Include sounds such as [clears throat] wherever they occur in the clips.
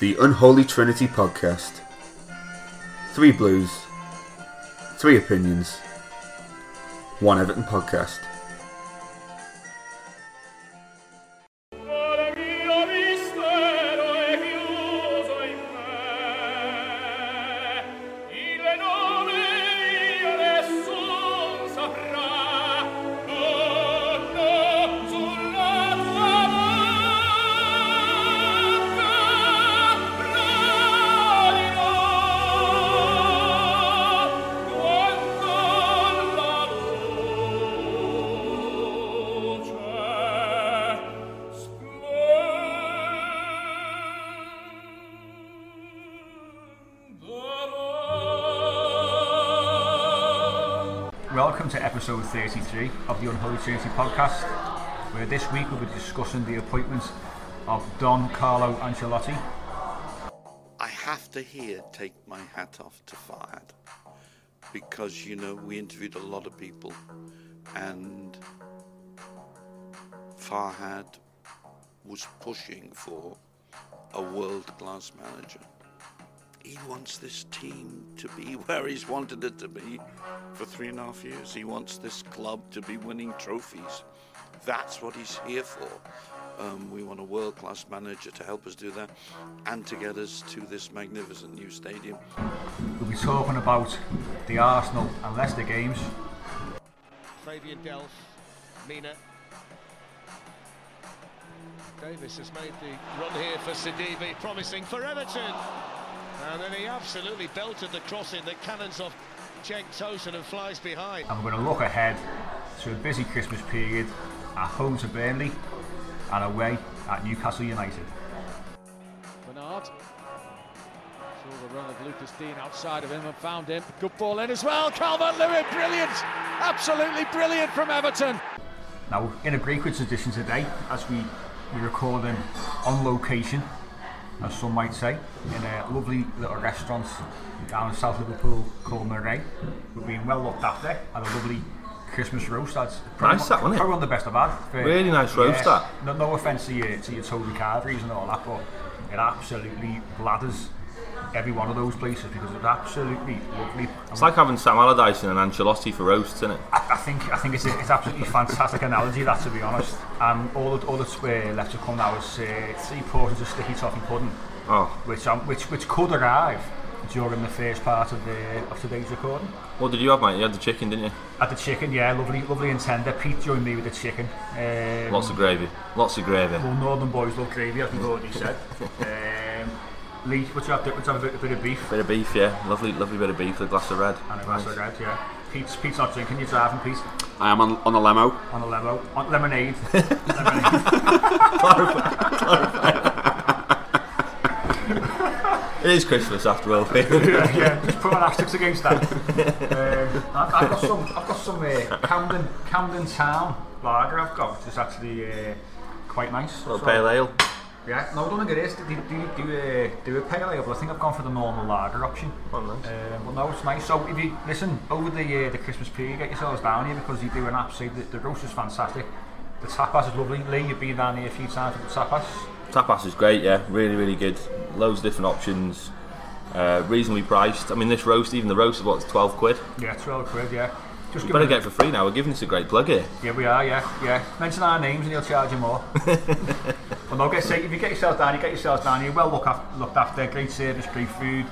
The Unholy Trinity Podcast. Three blues, three opinions, one Everton podcast. Welcome to episode 33 of the Unholy Trinity podcast, where this week we'll be discussing the appointment of Don Carlo Ancelotti. I have to here take my hat off to Farhad because you know we interviewed a lot of people and Farhad was pushing for a world class manager. He wants this team to be [laughs] where he's wanted it to be for three and a half years. He wants this club to be winning trophies. That's what he's here for. Um, we want a world class manager to help us do that and to get us to this magnificent new stadium. We'll be talking about the Arsenal and Leicester games, Fabian Delph, Mina. Davies has made the run here for Sidibe, promising for Everton. And then he absolutely belted the cross in that cannons off Cenk Tosun and flies behind. and we're going to look ahead to a busy Christmas period at home to Burnley and away at Newcastle United. Bernard. Saw the run of Lucas Digne outside of him and found him. Good ball in as well. Calvert Lewin, brilliant. Absolutely brilliant from Everton. Now, in a good tradition today, as we, we record them on location, as some might say, in a lovely little restaurant down in South Liverpool called Murray. We're being well looked after, had a lovely Christmas roast. That's probably, Nice that? Probably one of the best I've had. For- Really nice roast, that. No, no offence to your, to your Toby Carveries and all that, but it absolutely bladders every one of those places because it's absolutely lovely. It's like having Sam Allardyce and an Ancelotti for roasts, isn't it? I, I think I think it's a, it's absolutely fantastic analogy that to be honest. And all that all that's uh, left to come now is uh, three portions of sticky toffee pudding, Oh, which um, which which could arrive during the first part of the of today's recording. what did you have, mate? You had the chicken, didn't you? At the chicken, yeah, lovely lovely and tender. Pete joined me with the chicken. Um, Lots of gravy. Lots of gravy. Well, Northern boys love gravy, as we've already said. um, [laughs] Lee, what's you have? Let's have a bit, a bit of beef Bit of beef, yeah. Lovely, lovely bit of beef with a glass of red. and a glass of red, yeah. Pete's, Pete's not drinking, you're driving, Pete, I am on, on the lemo. on a lemo, on lemonade. [laughs] lemonade. [laughs] It is Christmas after all. [laughs] yeah, yeah, just put an asterisk against that. um, I've, I've got some, I've got some uh, Camden, Camden Town lager. I've got, which is actually uh, quite nice. Little So- pale ale. Yeah, no, I don't think it is. Do, do, do, do, a, do a pale ale, but I think I've gone for the normal lager option. Oh, nice. Um, well, no, it's nice. So if you listen over the uh, the Christmas period, get yourselves down here because you do an absolute. The, the roast is fantastic. The tapas is lovely. Lee, you've been down here a few times with the tapas. Tapas is great, yeah. Really, really good. Loads of different options. Uh, reasonably priced. I mean, this roast, even the roast is what, 12 quid? Yeah, 12 quid, yeah. Just better get it for free now. We're giving this a great plug here. Yeah, we are. Yeah, yeah. Mention our names and he'll charge you more. well, no, get if you get yourself down, you get yourself down. You're well after, looked after. Great service, great food,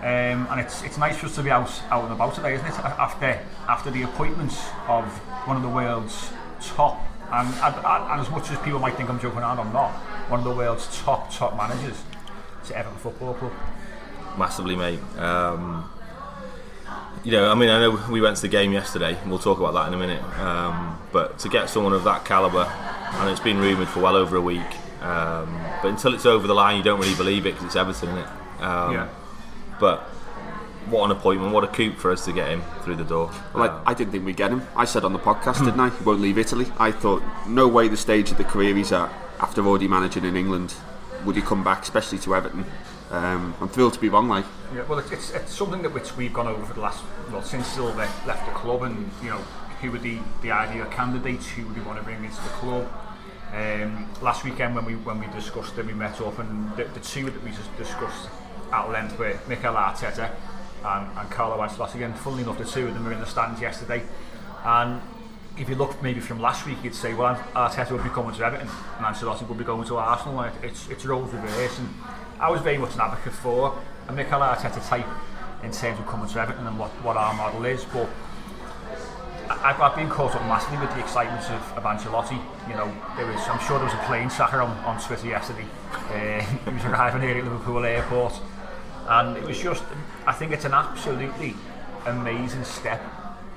um, and it's it's nice us to be out out and about today, isn't it? After after the appointments of one of the world's top, and, and, and as much as people might think I'm joking around, I'm not. One of the world's top top managers to Everton Football Club. massively, mate. Um, you know, I mean, I know we went to the game yesterday, and we'll talk about that in a minute. Um, but to get someone of that calibre, and it's been rumoured for well over a week, um, but until it's over the line, you don't really believe it because it's Everton, isn't it? Um, Yeah. But what an appointment! What a coup for us to get him through the door. Like I didn't think we'd get him. I said on the podcast, didn't I? He won't leave Italy. I thought no way the stage of the career he's at after already managing in England would he come back, especially to Everton. Um, I'm thrilled to be wrong. Like Yeah, well, it's, it's, it's something that which we've gone over for the last well since Silva left the club, and you know who were the the ideal candidates, who would we want to bring into the club. Um, last weekend when we when we discussed them, we met up, and the, the two that we just discussed at length were Mikel Arteta and, and Carlo Ancelotti. And funnily enough, the two of them were in the stands yesterday, and. If you look maybe from last week, you'd say, well, Arteta would be coming to Everton and Ancelotti would be going to Arsenal. And it, it's it's roles reverse, and I was very much an advocate for a Mikel Arteta type in terms of coming to Everton and what, what our model is. But I, I've been caught up massively with the excitement of, of Ancelotti. You know, there was I'm sure there was a plane tracker on, on Twitter yesterday. Uh, [laughs] he was arriving here at Liverpool Airport, and it was just I think it's an absolutely amazing step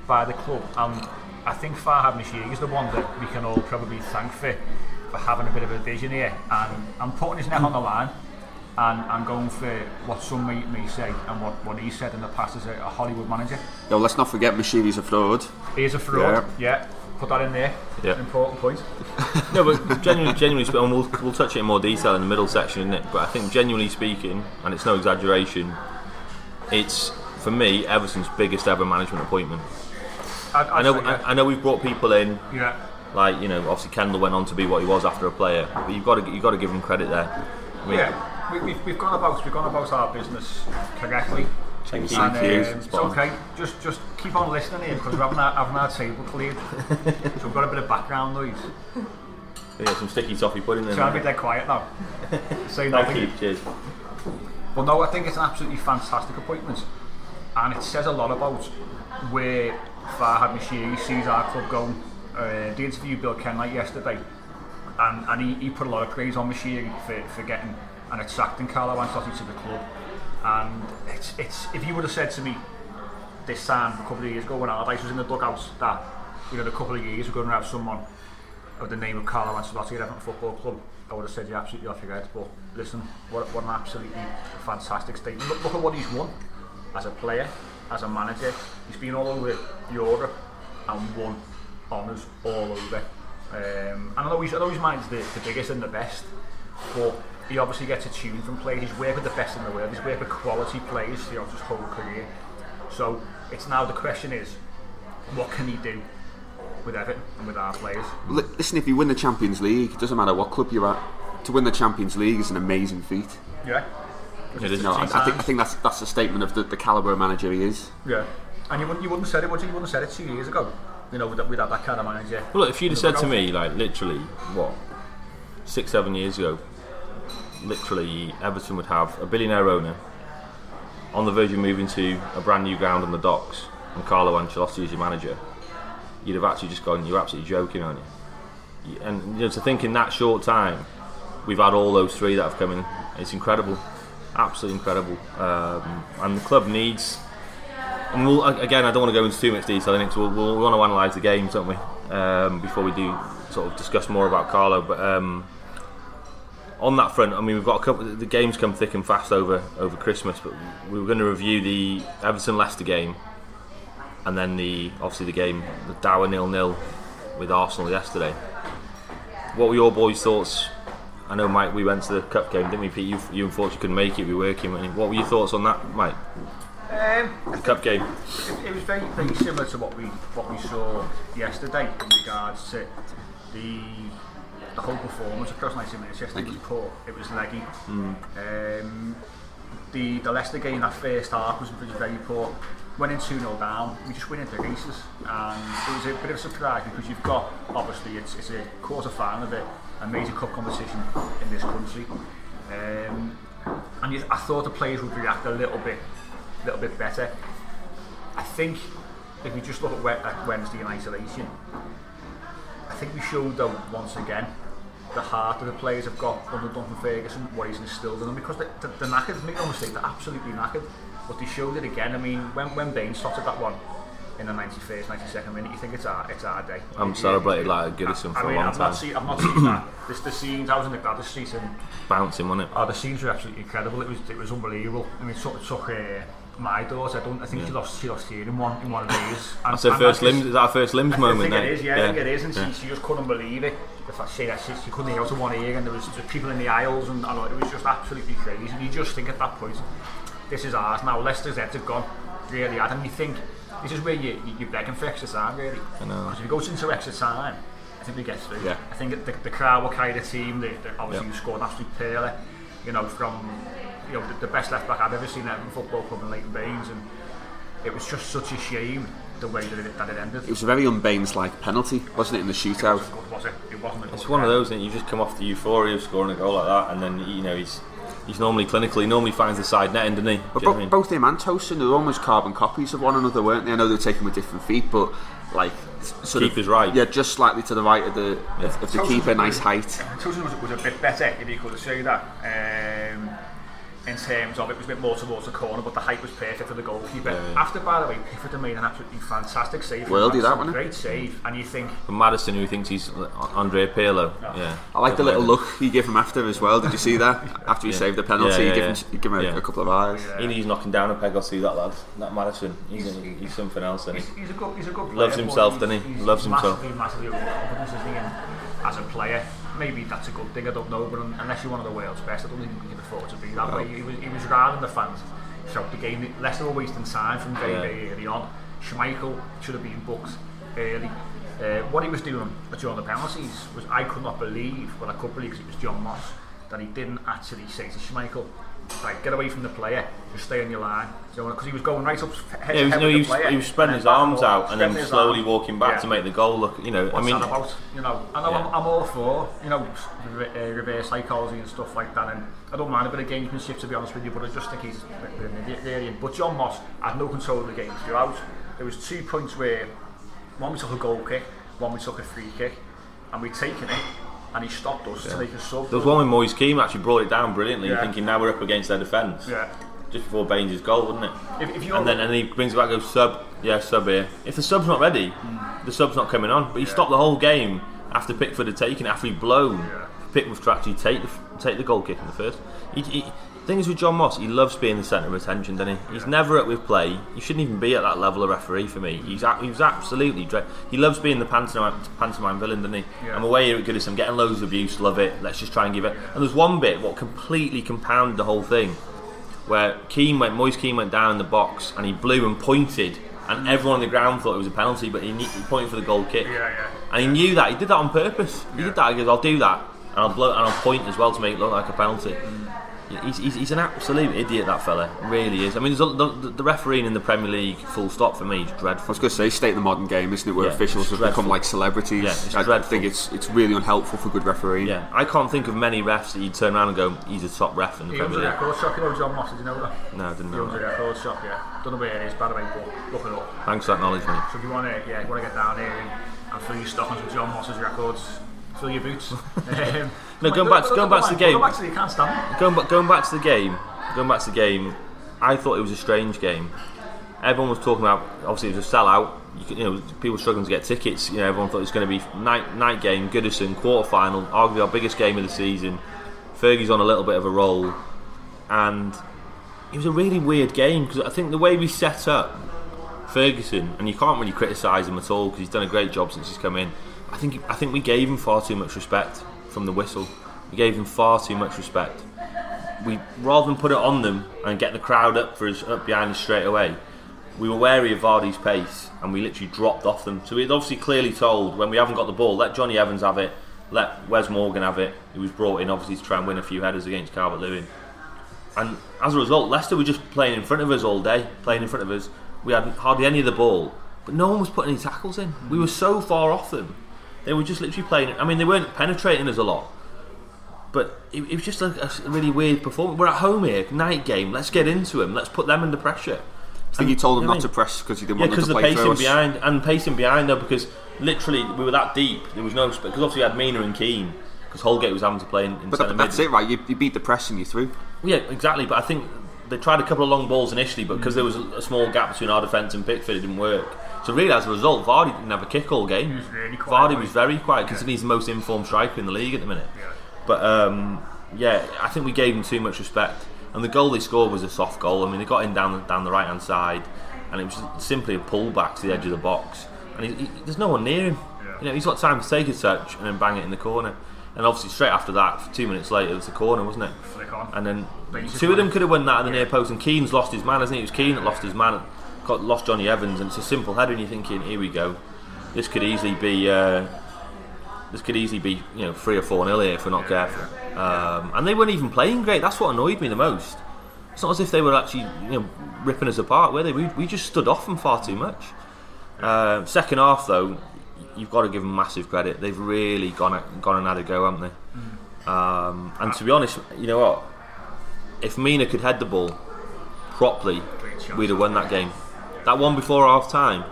by the club. And I think Farhad Moshiri is the one that we can all probably thank for for having a bit of a vision here and, and putting his neck on the line and, and going for what some may, may say and what, what he said in the past as a, a Hollywood manager. yo, let's not forget Moshiri's a fraud. He is a fraud, yeah. Put that in there. Yeah. Important point. [laughs] no, but genuinely, genuinely speaking, we'll, we'll touch it in more detail in the middle section, isn't it? But I think, genuinely speaking, and it's no exaggeration, it's for me Everton's biggest ever management appointment. I'd, I I'd know, say, yeah. I, I know we've brought people in, yeah. like you know, obviously Kendall went on to be what he was after a player, but you've got to you've got to give him credit there. I mean, Yeah, we, we've, we've gone about we've gone about our business correctly. Thank you. And, um, it's okay. Just just keep on listening here because we're having our, having our table cleared, [laughs] so we've got a bit of background noise. yeah, some sticky toffee pudding in there. Trying to be dead quiet now. [laughs] Thank you. Cheers. Well, no, I think it's an absolutely fantastic appointment, and it says a lot about where Farhad Moshiri sees our club going. Uh, the interview Bill Kenwright yesterday, and, and he, he put a lot of praise on Moshiri for, for getting and attracting Carlo Ancelotti to the club. And it's it's if you would have said to me this time a couple of years ago when Allardyce was in the dugouts that you know in a couple of years we're going to have someone of the name of Carlo Ancelotti at Everton Football Club, I would have said you're absolutely off your head. But listen, what, what an absolutely fantastic statement. Look, look at what he's won as a player, as a manager. He's been all over Europe and won honours all over. Um, and I know he's, I know he's managed the, the biggest and the best, but he obviously gets a tune from players. He's worked with the best in the world. He's worked with quality players throughout his whole career. So it's now the question is, what can he do with Everton and with our players? Li- Listen, if you win the Champions League, it doesn't matter what club you're at. To win the Champions League is an amazing feat. Yeah. It is. You know, I, I think I think that's that's a statement of the, the caliber of manager he is. Yeah. And you wouldn't, you wouldn't have said it, would you? You wouldn't have said it two years ago. You know, without, without that kind of manager. Well, look, if you'd have said to me, like literally, what, six, seven years ago, literally, Everton would have a billionaire owner on the verge of moving to a brand new ground on the docks, and Carlo Ancelotti as your manager, you'd have actually just gone, "You're absolutely joking, aren't you?" And you know, to think in that short time, we've had all those three that have come in. It's incredible, absolutely incredible. Um, and the club needs. And we'll, again, I don't want to go into too much detail in it. We'll, we'll, we want to analyse the games, don't we? Um, before we do sort of discuss more about Carlo. But um, on that front, I mean, we've got a couple. The games come thick and fast over over Christmas, but we were going to review the Everton Leicester game, and then the obviously the game, the Dower nil nil with Arsenal yesterday. What were your boys' thoughts? I know, Mike. We went to the cup game, didn't we, Pete? You, you unfortunately couldn't make it. We were working. What were your thoughts on that, Mike? Um, The cup game. it, it was very, very similar to what we what we saw yesterday in regards to the the whole performance across 90 minutes yesterday was poor. It was leggy. Um, the the Leicester game that first half was, very poor. went in 2 0 down, we just went into races. And it was a bit of a surprise because you've got, obviously, it's, it's a quarter final of a, a major cup competition in this country. Um, and you, I thought the players would react a little bit, little bit better. I think if we just look at, at Wednesday in isolation, I think we showed though once again the heart that the players have got under Duncan Ferguson, what he's instilled in them because they, they, they're knackered, make no mistake, they're absolutely knackered. But they showed it again. I mean, when when Bain started that one in the 91st, 92nd minute, you think it's our it's our day. I'm You- celebrated you- like a Goodison I for mean, a long I've time. Not seen, I've not seen that. [clears throat] This, the scenes, I was in the Gwladys Street and Bouncing, wasn't it? Oh, the scenes were absolutely incredible. It was it was unbelievable. I mean, it took, it took uh, my daughter. I don't. I think she lost she lost hearing in one in one of these. And, That's her first limbs. Is that her first limbs I moment? think it then? is. Yeah, I think it is. And Yeah. she, she just couldn't believe it. The fact she, she, she couldn't hear out of one ear, and there was just people in the aisles, and, and it was just absolutely crazy. And you just think at that point, this is ours now. Leicester's heads have gone really hard, and you think this is where you, you you're begging for extra time, really. I know. Because if it goes into extra time, I think we get through. Yeah. I think the, the crowd will carry the team. They, they obviously Yeah. you scored an absolute pearler. You know, from you know the, the best left back I've ever seen at Everton Football Club in Leighton Baines, and it was just such a shame the way that it, that it ended. It was a very unbaines like penalty, wasn't it, in the shootout? Good, was it? It wasn't. A It's good one of those that you just come off the euphoria of scoring a goal like that, and then you know he's he's normally clinical. He normally finds the side netting, doesn't he? But Do you bo- I mean? both him and Tosun are almost carbon copies of one another, weren't they? I know they're taken with different feet, but like sort Keeper's of, right. Yeah, just slightly to the right of the of, of the Tosun keeper, nice height. Tosun was, was a bit better, if you could say that. Um, in terms of it was a bit more towards the corner, but the height was perfect for the goalkeeper. After, by the way, Pickford made an absolutely fantastic save. from Worldie, that, Maddison. Great save, and you think From Maddison, who thinks he's Andre Pirlo. Yeah. I like the little look he gave him after as well. Did you see that? [laughs] After he Yeah. saved the penalty, Yeah, he yeah, gave yeah. him, he gave him a, Yeah. a couple of eyes. He needs knocking down a peg or two, that lad. That Maddison. He's, He's- he's, something else, isn't he's, he? he's a good, he's a good player. Loves himself, he's- doesn't he? he's Loves himself. massively, Massively overconfident, isn't he? And as a player, maybe that's a good thing. I don't know, but unless you're one of the world's best, I don't think you can afford to be that way. He was, he was than the fans throughout the game. Leicester were wasting time from very, Yeah. very early on. Schmeichel should have been booked early. Uh, what he was doing during the penalties was I could not believe, well I could believe because it was John Moss, that he didn't actually say to Schmeichel, right, get away from the player, just stay on your line. Because he was going right up head Yeah, he was, no, he the was, player, he was spreading his arms forward, out and then slowly arm. walking back Yeah. to make the goal look. You know, What's I mean, that about? You know, I know Yeah. I'm all for you know uh, reverse psychology and stuff like that, and I don't mind a bit of gamesmanship to be honest with you, but I just think he's a bit of an idiot really. But John Moss had no control of the game throughout. There was two points where one we took a goal kick, one we took a free kick, and we'd taken it, and he stopped us to make a sub. there was one with Moise Kean actually brought it down brilliantly, Yeah. thinking now we're up against their defence. Yeah. Just before Baines' goal, wasn't it? If, if And then and he brings it back, goes sub, yeah, sub here. If the sub's not ready, Hmm. the sub's not coming on. But he stopped the whole game after Pickford had taken it, after he'd blown Pickford to actually take the take the goal kick in the first. He, he, thing is with John Moss, he loves being the centre of attention, doesn't he? He's never up with play. He shouldn't even be at that level of referee for me. He's a- he was absolutely dread. He loves being the pantomime, pantomime villain, doesn't he? Yeah. I'm away here at Goodison, getting loads of abuse, love it. Let's just try and give it. And there's one bit what completely compounded the whole thing where Kean went, Moise Kean went down in the box and he blew and pointed, and mm. everyone on the ground thought it was a penalty, but he, he pointed for the goal kick. Yeah, yeah. And he knew that. He did that on purpose. He did that. He goes, I'll do that. And I'll blow and I'll point as well to make it look like a penalty. He's, he's, he's an absolute idiot, that fella. Really is. I mean, there's a, the, the refereeing in the Premier League, full stop for me, is dreadful. I was going to say, state of the modern game, isn't it, where Yeah, officials have dreadful. become like celebrities. Yeah, it's I dreadful. think it's it's really unhelpful for good refereeing. Yeah, I can't think of many refs that you'd turn around and go, he's a top ref in the He owns Premier a League. record shop, you know John Moss, did you know that? No, I didn't He know owns a that. record shop, yeah. Don't know where it is, by the way, but look it up. Thanks for that knowledge, mate. So if you want to, yeah, want to get down here and, and fill your stockings with John Moss's records, fill your boots. [laughs] um, No, going back to- going back to the game. Go back to the, you can't stand. Going back, going back to the game, going back to the game, I thought it was a strange game. Everyone was talking about obviously it was a sellout. You, could, you know, people struggling to get tickets. You know, everyone thought it was going to be night night game, Goodison quarter final, arguably our biggest game of the season. Fergie's on a little bit of a roll, and it was a really weird game because I think the way we set up Ferguson, and you can't really criticise him at all because he's done a great job since he's come in. I think I think we gave him far too much respect from the whistle. We gave him far too much respect. We rather than put it on them and get the crowd up for us up behind us straight away. We were wary of Vardy's pace and we literally dropped off them. So we had obviously clearly told when we haven't got the ball, let Jonny Evans have it, let Wes Morgan have it, He was brought in obviously to try and win a few headers against Calvert Lewin. And as a result, Leicester were just playing in front of us all day, playing in front of us. We had hardly any of the ball, but no one was putting any tackles in. We were so far off them. They were just literally playing. I mean, they weren't penetrating us a lot, but it, it was just a, a really weird performance. We're at home here, night game. Let's get into them. Let's put them under pressure. I think you told them you know not I to press because you didn't Yeah, want them because to the play pacing through us. behind and pacing behind though, because literally we were that deep. There was no because obviously we had Mina and Keane because Holgate was having to play in, in But that, that's it, right? You, you beat the press and you through. Yeah, exactly. But I think they tried a couple of long balls initially, but because there was a, a small gap between our defence and Pickford, it didn't work. So really, as a result, Vardy didn't have a kick all game. Was really Vardy was very quiet, considering he's the most informed striker in the league at the minute. But um, yeah, I think we gave him too much respect. And the goal they scored was a soft goal. I mean, they got in down the, down the right hand side, and it was simply a pull back to the edge of the box. And he, he, there's no one near him. You know, he's got time to take a touch and then bang it in the corner. And obviously, straight after that, two minutes later, it was the corner, wasn't it? Flick on. And then Basically. two of them could have won that in the near post, and Keane's lost his man, hasn't he? It was Keane that lost his man, got lost Jonny Evans, and it's a simple header, and you're thinking, here we go. This could easily be, uh, this could easily be, you know, three or four nil here if we're not careful. Um, and they weren't even playing great. That's what annoyed me the most. It's not as if they were actually, you know, ripping us apart, were they? We, we just stood off them far too much. Uh, second half, though, you've got to give them massive credit. They've really gone at, gone and had a go, haven't they? Um, and to be honest, you know what? If Mina could head the ball properly, we'd have won that game. That one before half time,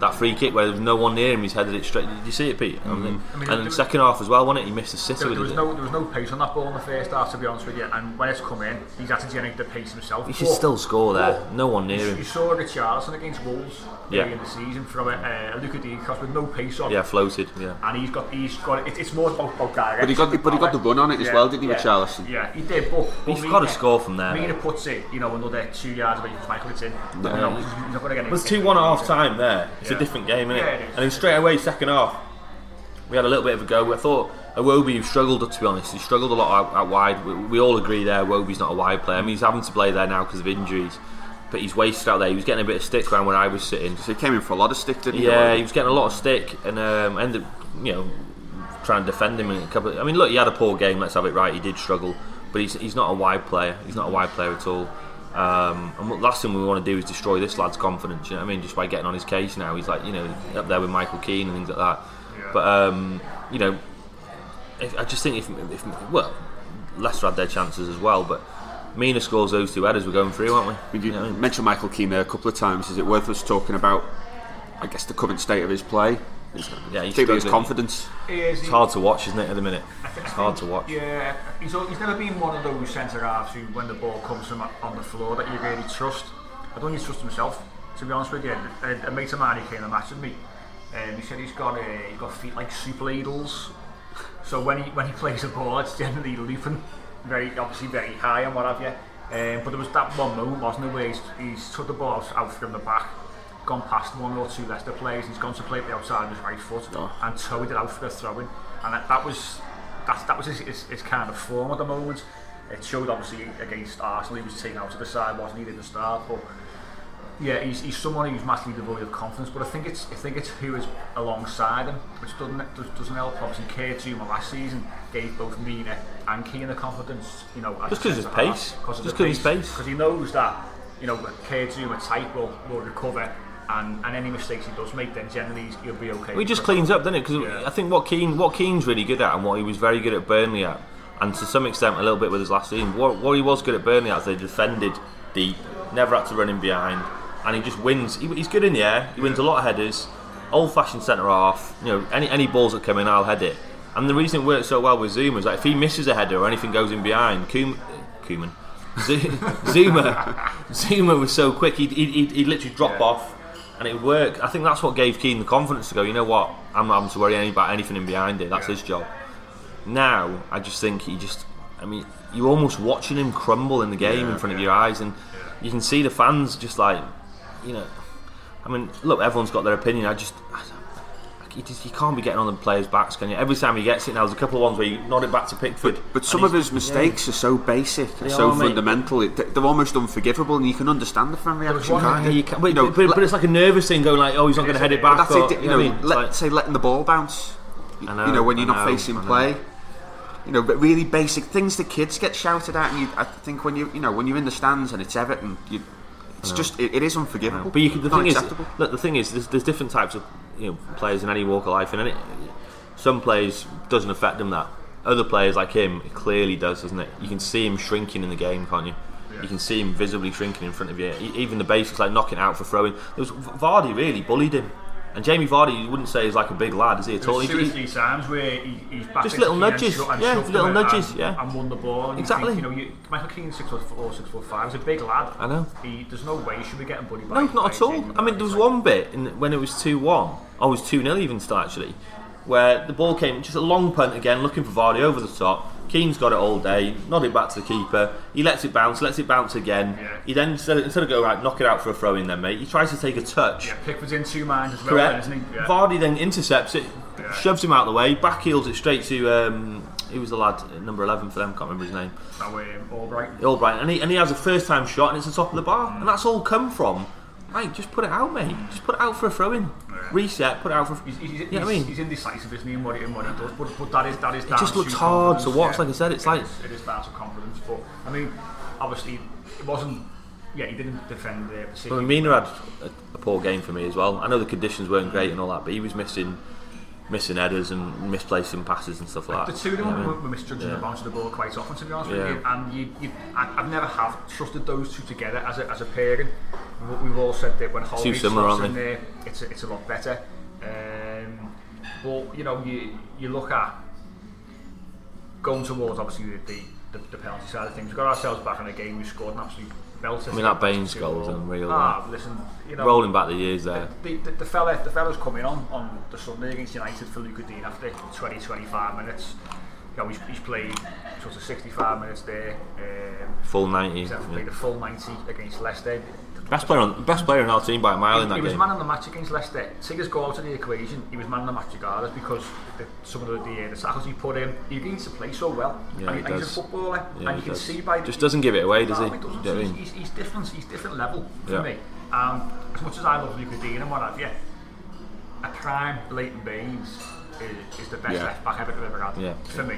that free kick where there was no one near him, he's headed it straight. Did you see it, Pete? Mm-hmm. Mean, I mean, and in the second half as well, wasn't it? He missed the sitter There, with there was it. no there was no pace on that ball in the first half, to be honest with you. And when it's come in, he's had to generate the pace himself. He should But- still score there. No one near you, him. You saw Richarlison against Wolves Yeah. early in the season from a, uh, a Luka Cross with no pace on. Yeah, floated. Yeah. And he's got he's got it, it's more about, about direction. But he got the- but he got the run on it as well, didn't he, yeah, Richarlison? Yeah, he did. But, but He's Mina- got to score from there. Mina puts it, you know, another two yards away from Michael. It's in. No, no, he's, he's not going to get it. It was 2 1 at half time there. It's Yeah. a different game, isn't it? Yeah, it is. And then straight away, second half, we had a little bit of a go. I thought Iwobi struggled, to be honest. He struggled a lot out, out wide. We, we all agree there, Iwobi's not a wide player. I mean, he's having to play there now because of injuries. But he's wasted out there. He was getting a bit of stick around where I was sitting. So he came in for a lot of stick, didn't he? Yeah, he was getting a lot of stick and um, ended, you know, trying to defend him in a couple. Of, I mean, look, he had a poor game. Let's have it right. He did struggle, but he's, he's not a wide player. He's not a wide player at all. Um, and what last thing we want to do is destroy this lad's confidence. You know what I mean? Just by getting on his case now, he's like you know up there with Michael Keane and things like that. But um, you know, if, I just think if, if well, Leicester had their chances as well, but. Mina scores those two headers. We're going through, aren't we? I mean, you know what I mean? mentioned Michael Keane there a couple of times. Is it worth us talking about, I guess, the current state of his play? Yeah, he's particularly his confidence. Is, It's hard to watch, isn't it, at the minute? It's hard to watch. Yeah, he's, he's never been one of those centre halves who, when the ball comes from on the floor, that you really trust. I don't even trust himself, to be honest with you. A, a mate of mine who came to match with me, um, he said he's got uh, he's got feet like super ladles. So when he when he plays a ball, it's generally leaping, very obviously very high and what have you. Um, but there was that one moment, wasn't there, where he's, he's took the ball out, from the back, gone past one or two Leicester players, he's gone to play the outside of his right foot and towed it out for a throw in. And that, that was that, that was his, his, his kind of form at the moment. It showed obviously against Arsenal, he was taken out to the side, wasn't he, didn't start, but yeah, he's, he's someone who's massively devoid of confidence, but I think it's I think it's who is alongside him, which doesn't does, doesn't help. Obviously, Kurt Zouma last season gave both Mina and Keane the confidence, you know, Just 'cause of his pace. Just 'cause of his pace. because he knows that you know Kurt Zouma type will will recover. And, and any mistakes he does make, then generally he's- he'll be okay. Well, he just cleans up, doesn't it? Because Yeah. I think what Keane, what Keane's really good at, and what he was very good at Burnley at, and to some extent a little bit with his last season, what, what he was good at Burnley at is they defended deep, never had to run him behind, and he just wins. He, he's good in the air. He wins a lot of headers. Old-fashioned centre half. You know, any any balls that come in, I'll head it. And the reason it works so well with Zouma is like if he misses a header or anything goes in behind, uh, Koeman, Koeman [laughs] Zouma, Zouma was so quick. He'd, he'd, he'd, he'd literally drop Yeah. off, and it worked. I think that's what gave Keane the confidence to go. You know what? I'm not having to worry about anything in behind it. That's his job. Now, I just think he just. I mean, you're almost watching him crumble in the game in front of your eyes, and you can see the fans just like, you know. I mean, look, everyone's got their opinion. I just. I, you, just, you can't be getting on the players' backs, can you? Every time he gets it, now there's a couple of ones where you nod it back to Pickford. But and some of his mistakes are so basic and They so are, fundamental. It, they're almost unforgivable, and you can understand the fan reaction. can't you? can, but, You know, but, but it's like a nervous thing going like, oh, he's not going to head it back. That's or, it. You know, I mean? Let, like- say letting the ball bounce. Know, you know when you're not know, facing know. play. You know, but really basic things that kids get shouted at. And you, I think when you, you know, when you're in the stands and it's Everton, you, It's just it, it is unforgivable. But you could, the Not thing acceptable. is, look, the thing is, there's, there's different types of you know players in any walk of life, and any, some players doesn't affect them that. Other players like him, it clearly does, doesn't it? You can see him shrinking in the game, can't you? You can see him visibly shrinking in front of you. E- Even the basics, like knocking out for throwing. There was Vardy really bullied him, and Jamie Vardy, you wouldn't say is like a big lad, is he at all? Two or three times where he, he's back Just little nudges, and yeah, little nudges, and, yeah. and won the ball. And you Exactly. think, you know, you, Michael Keane six foot four, six foot five. He's a big lad. I know. He, there's no way he should be getting bullied. No, not at all. I mean, there was one bit in, when it was 2 1, I was 2 0 even still actually, where the ball came, just a long punt again, looking for Vardy over the top. Keane's got it all day, nodded back to the keeper. He lets it bounce, lets it bounce again. Yeah. He then, instead of, instead of going, right, knock it out for a throw in then, mate, he tries to take a touch. Yeah, Pickford's in two minds as well, Correct. isn't he? Yeah. Vardy then intercepts it, shoves him out of the way, back heels it straight to, um, who was the lad, number 11 for them, can't remember his name. That way, um, Albright. Albright, and he, and he has a first time shot and it's the top of the bar. And that's all come from, mate, just put it out, mate. Just put it out for a throw in. Reset, put it out for He's, he's, You know what I mean? he's indecisive, isn't he, in what he, in what he does? But, but that is that is It just looks hard to watch, yeah. like I said, it's like- It is- it is down to confidence. But I mean, obviously, it wasn't. Yeah, he didn't defend the City. Well, Mina had a, a poor game for me as well. I know the conditions weren't great and all that, but he was missing missing headers and misplacing passes and stuff like The two of You them know I were, mean? were misjudging Yeah. the bounce of the ball quite often, to be honest with you. And you, you, I, I've never have trusted those two together as a, as a pairing. We- We've all said that when Holby similar, slots in there, it's a, it's a lot better. Um, but you know, you you look at going towards obviously the, the, the, penalty side of things. We got ourselves back in the game. We scored an absolute belter. I mean, that Baines goal was unreal, Ah, listen, you know, Rolling back the years there. the, the, the fella the fella's coming on on the Sunday against United for Lucas Digne after 20 25 minutes you know, he's, he's played sort of 65 minutes there um, Full 90. he's yeah. played a full 90 against Leicester Best player on best player in our team by a mile he, in that he was game. man of the match against Leicester take his goal out of the equation he was man of the match regardless because the, some of the, the, the tackles he put in he needs to play so well Yeah, and, he and he's a footballer Yeah, and you can does. see by Just doesn't give it away, does he? he doesn't. Do you know what I mean? he's, he's, he's different he's different level for Yeah. me um, as much as I love Lucas Digne and what have you a prime Leighton Baines is, is the best Yeah. left back I've ever had Yeah. for me.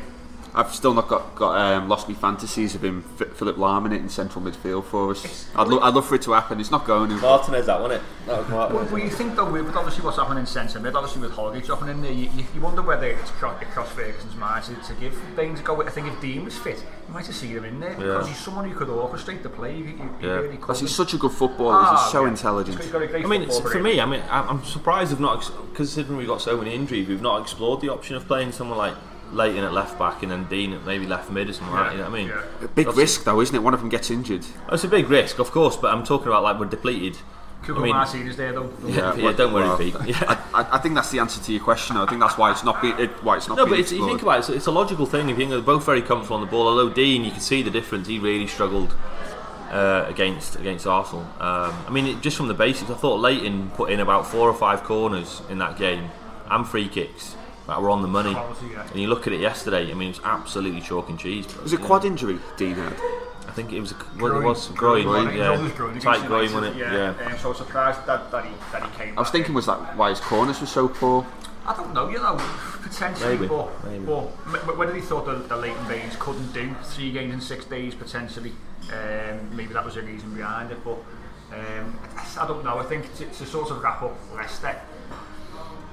I've still not got, got um, lost me fantasies of him F- Philipp Lahm in it in central midfield for us. I'd, lo- I'd love for it to happen. It's not going. to. Martinez, that wasn't it? That was Well, well, you think though, with with obviously what's happening in centre mid, obviously with Holgate dropping in there, you, you, you wonder whether it's cro- it crossed Ferguson's mind to, to give Baines a go. I think if Digne was fit, you might have seen him in there because he's someone who could orchestrate the play. He, he, he Yeah. really could. Because he's such a good footballer. Ah, he's so yeah. intelligent. He's got a great I mean, for me, I mean, I'm I'm surprised we've not, ex- considering we've got so many injuries, we've not explored the option of playing someone like Leighton at left back and then Digne at maybe left mid or something like that. You know what I mean? Yeah. A big Obviously- risk though, isn't it? One of them gets injured. It's a big risk, of course, but I'm talking about like we're depleted. Kugo I mean- Martin is there though. Yeah, yeah, well- don't worry, well, Pete. Yeah. I, I, I think that's the answer to your question. I think that's why it's not being it, why it's not No, but it's, you think about it, it's, it's a logical thing. If you think they're both very comfortable on the ball, although Digne, you can see the difference. He really struggled uh, against against Arsenal. Um, I mean, it, just from the basics, I thought Leighton put in about four or five corners in that game and free kicks that were on the money. And you look at it yesterday. I mean, it was absolutely chalk and cheese. Bro. was it quad injury Digne had? I think it was. A, well, it was groin. Groin, yeah, Groin, groin tight groin, wasn't it? Yeah. Um, so I was surprised that, that, he, that he came I was back thinking, in. was that why his corners were so poor? I don't know, you know, potentially, Maybe, but, maybe. but whether he thought that the Leighton Baines couldn't do three games in six days, potentially, um, maybe that was the reason behind it, but um, I don't know. I think to, to sort of wrap up Leicester,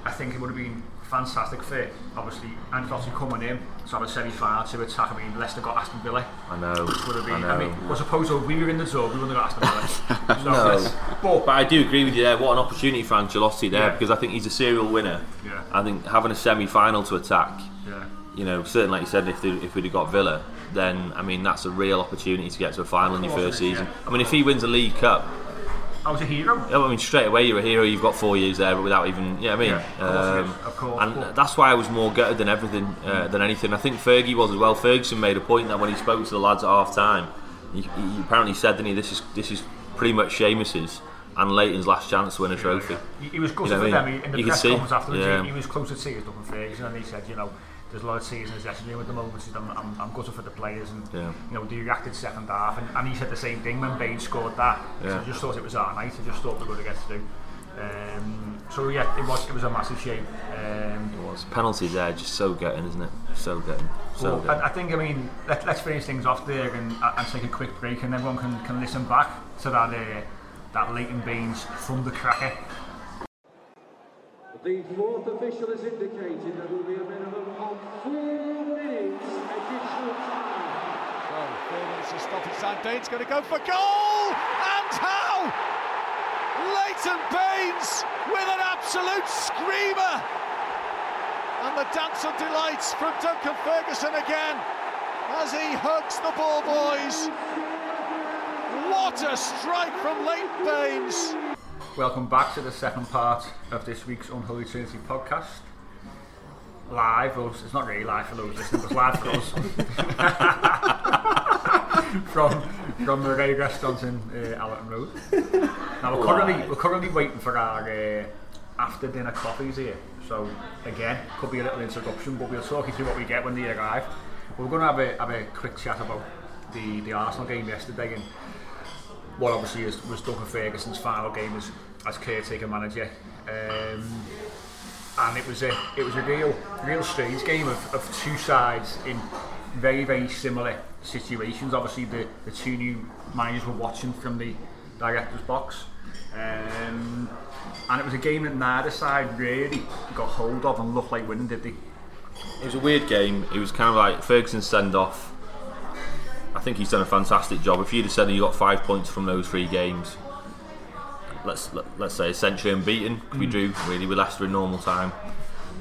I think it would have been fantastic for obviously Ancelotti coming in to have a semi-final to attack. I mean, Leicester got Aston Villa. I know. Which would have been. I I, mean, well, suppose if we were in the zone, we wouldn't have got Aston Villa. [laughs] so, No. but But I do agree with you there. What an opportunity for Ancelotti there Yeah. because I think he's a serial winner. Yeah. I think having a semi-final to attack. yeah. You know, certainly like you said, if they, if we'd have got Villa, then I mean that's a real opportunity to get to a final in your first season. yeah. I mean, if he wins a League Cup, I was a hero. Yeah, I mean straight away you're a hero. You've got four years there, but without even, yeah, I mean, Yeah, of course it is, um, of course, and that's why I was more gutted than everything, uh, than anything. I think Fergie was as well. Ferguson made a point that when he spoke to the lads at half time, he, he apparently said, didn't he, this is this is pretty much Seamus's and Leighton's last chance to win a trophy. He, he was gutted You know for them. He, in the You press conference afterwards, yeah. he, he was close to tears in Ferguson, and he said, you know, there's a lot of tears in his dressing room at the moment. He I'm, I'm, I'm gutted for the players, and Yeah. you know, they reacted second half, and, and he said the same thing when Baines scored that. Yeah. I just thought it was our night. I just thought we were going to get through. Um, so yeah, it was it was a massive shame. Um, was. Penalties there, just so gutting, isn't it? So gutting. So well, gutting. I, I think, I mean, let, let's finish things off there and, and take a quick break, and everyone can, can listen back to that uh, that Leighton Baines thundercracker. The fourth official has indicated there will be a minimum of four minutes additional time. So, four minutes of stoppage time. Dane's going to go for goal! And how? Leighton Baines with an absolute screamer! And the dance of delights from Duncan Ferguson again as he hugs the ball boys. What a strike from Leighton Baines! Welcome back to the second part of this week's Unholy Trinity podcast. Live, well, it's not really live for those listening, but live for us. [laughs] from from the Ray restaurant in uh, Allerton Road. Now we're currently we're currently waiting for our uh, after dinner coffees here. So again, could be a little interruption, but we'll talk you through what we get when they arrive. We're going to have a have a quick chat about the the Arsenal game yesterday and what obviously is, was Duncan Ferguson's final game as, as caretaker manager. Um, and it was a it was a real real strange game of, of two sides in very very similar situations. Obviously, the, the two new managers were watching from the director's box, um, and it was a game that neither side really got hold of and looked like winning, did they? It was a weird game. It was kind of like Ferguson send off. I think he's done a fantastic job. If you'd have said he got five points from those three games, let's let, let's say essentially unbeaten, we drew really with Leicester in normal time.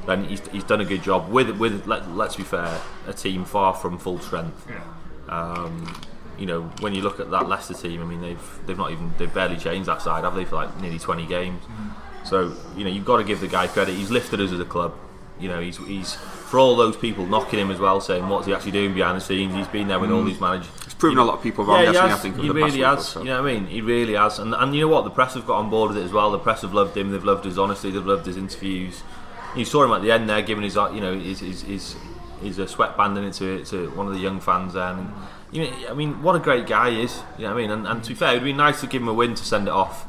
Then he's, he's done a good job with with let, let's be fair, a team far from full strength. Yeah. Um, you know, when you look at that Leicester team, I mean they've they've not even they've barely changed that side, have they, for like nearly 20 games? So you know you've got to give the guy credit. He's lifted us as a club. You know, he's he's for all those people knocking him as well, saying what's he actually doing behind the scenes. He's been there with all Mm. these managers. He's proven a lot of people wrong, Yeah, he hasn't he. I think, over he really past week has. so. You know what I mean? He really has. And and you know what? The press have got on board with it as well. The press have loved him. They've loved his honesty. They've loved his interviews. You saw him at the end there, giving his you know his his his, his uh, sweatband in it to to one of the young fans there. And you know, I mean, what a great guy he is. You know what I mean? And, and to be fair, it'd be nice to give him a win to send it off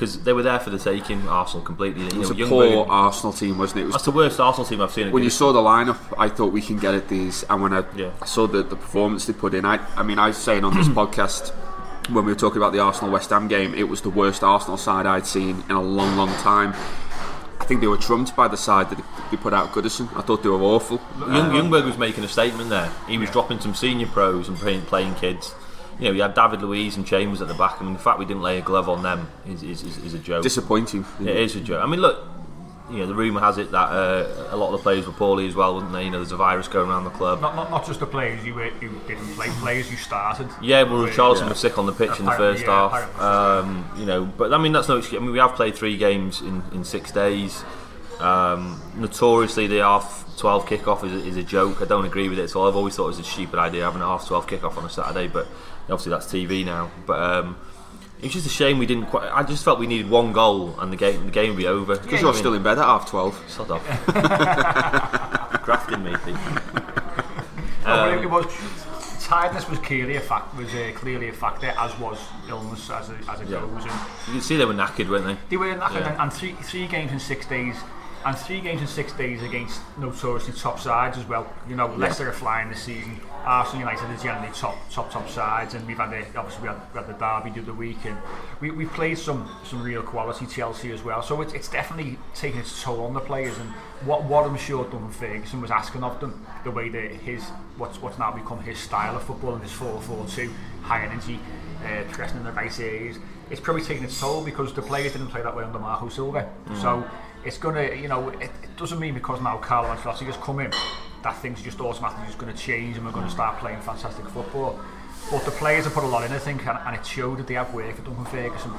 because they were there for the taking. Arsenal completely. It was know, a young poor Bergen- Arsenal team, wasn't it? it was That's the worst Arsenal team I've seen. when you saw the lineup, I thought we can get at these. And when I, Yeah. I saw the, the performance they put in, I, I mean, I was saying on this [clears throat] podcast when we were talking about the Arsenal West Ham game, it was the worst Arsenal side I'd seen in a long, long time. I think they were trumped by the side that they put out Goodison. I thought they were awful. Young, Uh, Ljungberg was making a statement there. He was dropping some senior pros and playing, playing kids. You know, we had David Luiz and Chambers at the back. I mean, the fact we didn't lay a glove on them is, is, is, is a joke. disappointing. It is a joke. I mean, look, you know, the rumour has it that uh, a lot of the players were poorly as well, wasn't they? You know, there's a virus going around the club. Not, not, not just the players you, were, who didn't play, players you started. Yeah, well, Were- Charlton yeah. was sick on the pitch in the first yeah, half. Um, you know, but I mean that's no excuse. I mean we have played three games in, in six days. Um, notoriously, the half twelve kickoff is, is a joke. I don't agree with it at all. I've always thought it was a stupid idea having a half twelve kickoff on a Saturday, but obviously that's TV now. But um, it's just a shame we didn't quite. I just felt we needed one goal and the game the game would be over. Because you're still in bed at half twelve. Sod off. [laughs] Grafting me, Pete. Um, it, it was tiredness was clearly a fact was uh, clearly a factor, as was illness as it, as it Yeah. goes. And You can see they were knackered, weren't they? they were knackered, Yeah. and, and three three games in six days. And three games in six days against notoriously top sides as well. You know, Leicester are flying this season. Arsenal United are generally top, top, top sides, and we've had the obviously we had, we had the derby the other week, and we we played some some real quality Chelsea as well. So it's, it's definitely taking its toll on the players, and what what I'm sure Duncan Ferguson was asking of them, the way that his what's what's now become his style of football and his 4-4-2, high energy, uh, pressing in the right areas, it's probably taking its toll because the players didn't play that way under Marco Silva. Mm. So it's gonna, you know, it, it doesn't mean because now Carlo Ancelotti has come in that things just automatically just going to change and we're going to start playing fantastic football. But the players have put a lot in, I think, and, and it showed that they have work for Duncan Ferguson.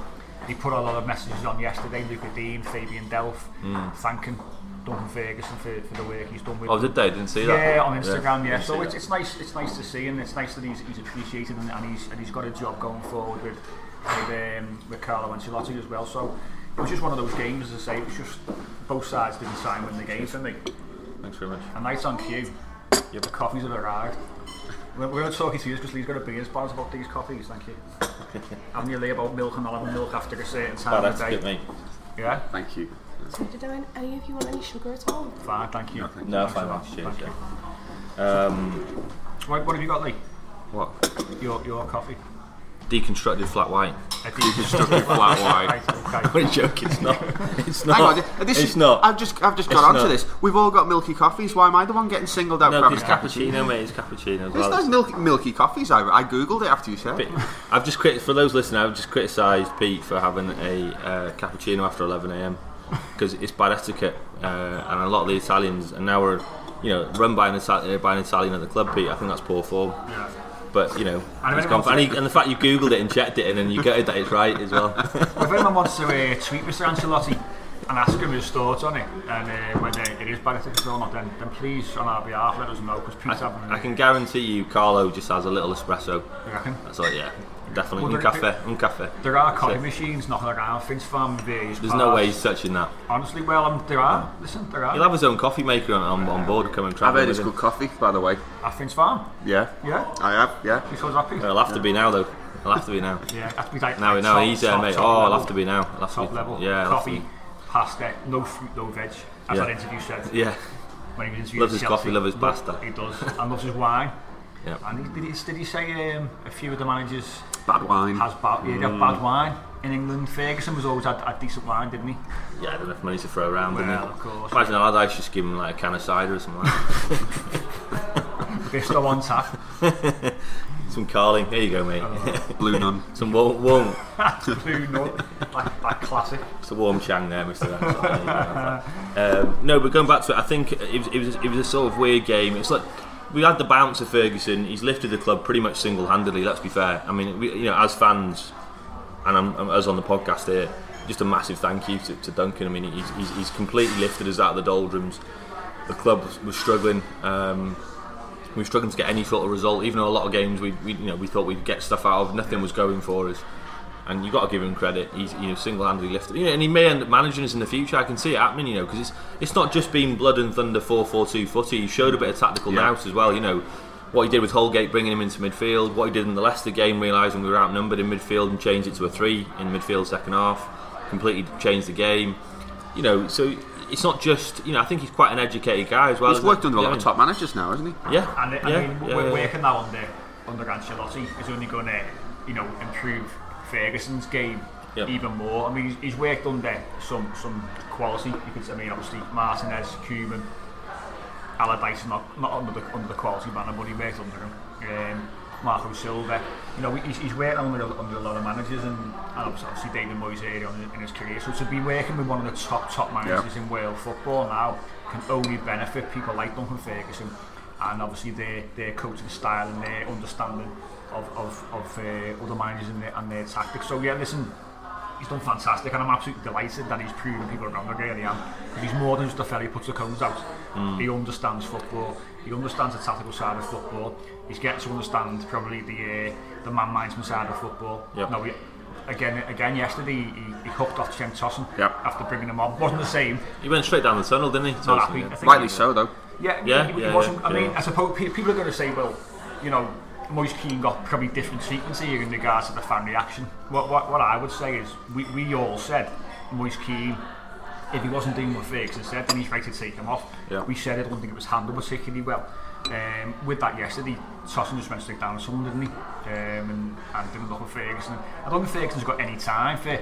He put a lot of messages on yesterday, Lucas Digne, Fabian Delph, Mm. thanking Duncan Ferguson for, for the work he's done with Oh, did they? Didn't see that. Yeah, on Instagram, yeah. didn't So it's, it's nice it's nice to see and it's nice that he's, he's appreciated and, and he's and he's got a job going forward with with, um, with Carlo Ancelotti as well. So it was just one of those games, as I say, it was just both sides didn't sign win the game for me. Thanks very much. And nice on cue. The coffees have arrived. We're, we're going to talk you through because Lee's got a beer sponsor about these coffees, thank you. [laughs] I'm nearly about milk and I'll have milk after a certain time Oh, of the day. good, mate. Yeah? Thank you. So did any, any of you want any sugar at all? Fine, thank you. No, Thanks fine, a lot. thanks, cheers, Thank yeah. Um, you. Right, what have you got, Lee? what? Your, your coffee. Deconstructed flat white. Deconstructed flat white. Right, okay. I'm only joking. It's not. It's not. Hang on, this it's is, not. I've just, I've just got It's onto not. this. We've all got milky coffees. Why am I the one getting singled out No, for it's having cappuccino, mate. It's cappuccino as There's well. no milky, milky coffees. I, I googled it after you said. But I've just crit- for those listening. I've just criticised Pete for having a uh, cappuccino after 11 a.m. because it's bad etiquette, uh, and a lot of the Italians and now we're, you know, run by an, Itali- uh, by an Italian at the club. Pete, I think that's poor form. But you know, if gone and, he, and the fact you googled it and checked it, and then you get that it's right as well. [laughs] if anyone wants to uh, tweet Mr. Ancelotti and ask him his thoughts on it and uh, whether it is bad or not, then, then please, on our behalf, let us know because Pete's having. I can guarantee you, Carlo just has a little espresso. You reckon? That's all. Yeah, definitely. Well, un there- cafe, un cafe. There are coffee it. machines knocking around Finch Farm various There's no way he's touching that. Honestly, well, um, there are. Listen, there are. He'll have his own coffee maker on, on, on board. Come and try. I've heard it's good coffee, by the way. At Finch Farm. Yeah. Yeah. I have. Yeah. He's so happy. It'll have to be now, though. It'll have to be now. [laughs] Yeah, it has to be like Now, like now he's there, top- mate. top Oh, it'll have to be now. It'll have to Top be, level. Yeah, it'll have to Coffee, be- pasta, no fruit, no veg. As Yeah. that interview said. Yeah. When he was interviewed Loves his Chelsea. coffee, loves his pasta. He does, and loves his wine. Yeah. And he, did, he, did he say um, a few of the managers Bad wine. has bad, yeah, they Mm. bad wine in England? Ferguson was always had, had decent wine, didn't he? Yeah, had enough money to throw around, didn't Well, he? of course. Imagine Allardyce just give him like a can of cider or something like that. [laughs] Bistro on tap. [laughs] Some Carling. There you go, mate. [laughs] Blue nun. Some warm, warm. Blue nut. Like, like classic. It's a warm chang there, Mr. Ransom. There you go. um, no, but going back to it, I think it was, it, was, it was a sort of weird game. It's like we had the bounce of Ferguson. He's lifted the club pretty much single-handedly. Let's be fair. I mean, we, you know, as fans, and I'm, I'm, us on the podcast here, just a massive thank you to, to Duncan. I mean, he's, he's, he's completely lifted us out of the doldrums. The club was, was struggling. Um, we were struggling to get any sort of result. Even though a lot of games we, we you know we thought we'd get stuff out of, nothing was going for us. And you've got to give him credit. He's you know single-handedly lifted. You know, and he may end up managing us in the future. I can see it happening. You know, because it's it's not just been blood and thunder four-four-two footy. He showed a bit of tactical Yeah. nous as well. You know what he did with Holgate, bringing him into midfield. What he did in the Leicester game, realising we were outnumbered in midfield and changed it to a three in midfield second half. Completely changed the game. You know, so it's not just you know. I think he's quite an educated guy as well. He's isn't worked he? under a lot Yeah. of top managers now, hasn't he? Yeah, And I yeah, mean, yeah, we're yeah. working now under under Ancelotti is only going to, you know, improve Ferguson's game Yep. even more. I mean, he's, he's worked under some some quality. You could, I mean, obviously Martinez, Koeman, Allardyce, not not under the under the quality banner, but he worked under him. Um, Marco Silva, you know, he's, he's worked under, under a lot of managers, and, and obviously David Moyes early on in, in his career. So to be working with one of the top top managers in world football now can only benefit people like Duncan Ferguson, and obviously their their coaching style and their understanding of of, of uh, other managers and their, and their tactics. So yeah, listen, he's done fantastic, and I'm absolutely delighted that he's proven people wrong. I really am, because he's more than just a fella who puts the cones out. He understands football. He understands the tactical side of football. He's getting to understand probably the uh, the man management side of football. Yep. No, he, again, again yesterday he, he hooked off Cenk Tosun Yep. after bringing him on. wasn't the same. He went straight down the tunnel, didn't he? Not Tosun, happy. yeah. I think Rightly so, though. Yeah, Yeah, he, he yeah, wasn't. yeah, I mean, yeah. I suppose people are going to say, well, you know, Moise Kean got probably different treatment here in regards to the fan reaction. What, what, what I would say is, we, we all said Moise Kean, if he wasn't doing what Ferguson said, then he's right to take him off. Yeah. We said it, I don't think it was handled particularly well. Um, with that yesterday, Tosun just went straight down to someone, didn't he? Um, and, and didn't look at Ferguson. I don't think Ferguson's got any time for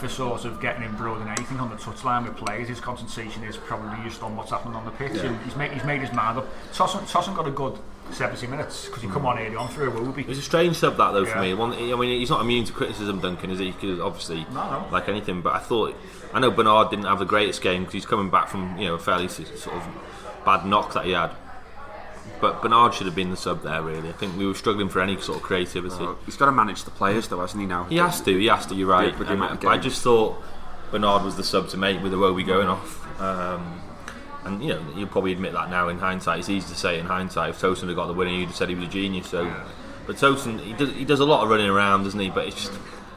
for sort of getting embroiled in anything on the touchline with players. His concentration is probably just on what's happening on the pitch. Yeah. And he's made he's made his mind up. Tosun, Tosun got a good 70 minutes because he come on early on for Iwobi. It was a strange sub that though for Yeah. me. One, I mean, he's not immune to criticism, Duncan, is he? Because obviously, No, no. like anything. But I thought, I know Bernard didn't have the greatest game because he's coming back from you know a fairly s- sort of bad knock that he had. But Bernard should have been the sub there. Really, I think we were struggling for any sort of creativity. Uh, he's got to manage the players, though, hasn't he? Now He has to. He has to. You're right. Yeah, with the Um, amount of but I games. just thought Bernard was the sub to make with the Iwobi going off. Um, and you know, you'll probably admit that now in hindsight. It's easy to say in hindsight. If Tosun had got the winner, you'd have said he was a genius. So, but Tosun, he does, he does a lot of running around, doesn't he? But it just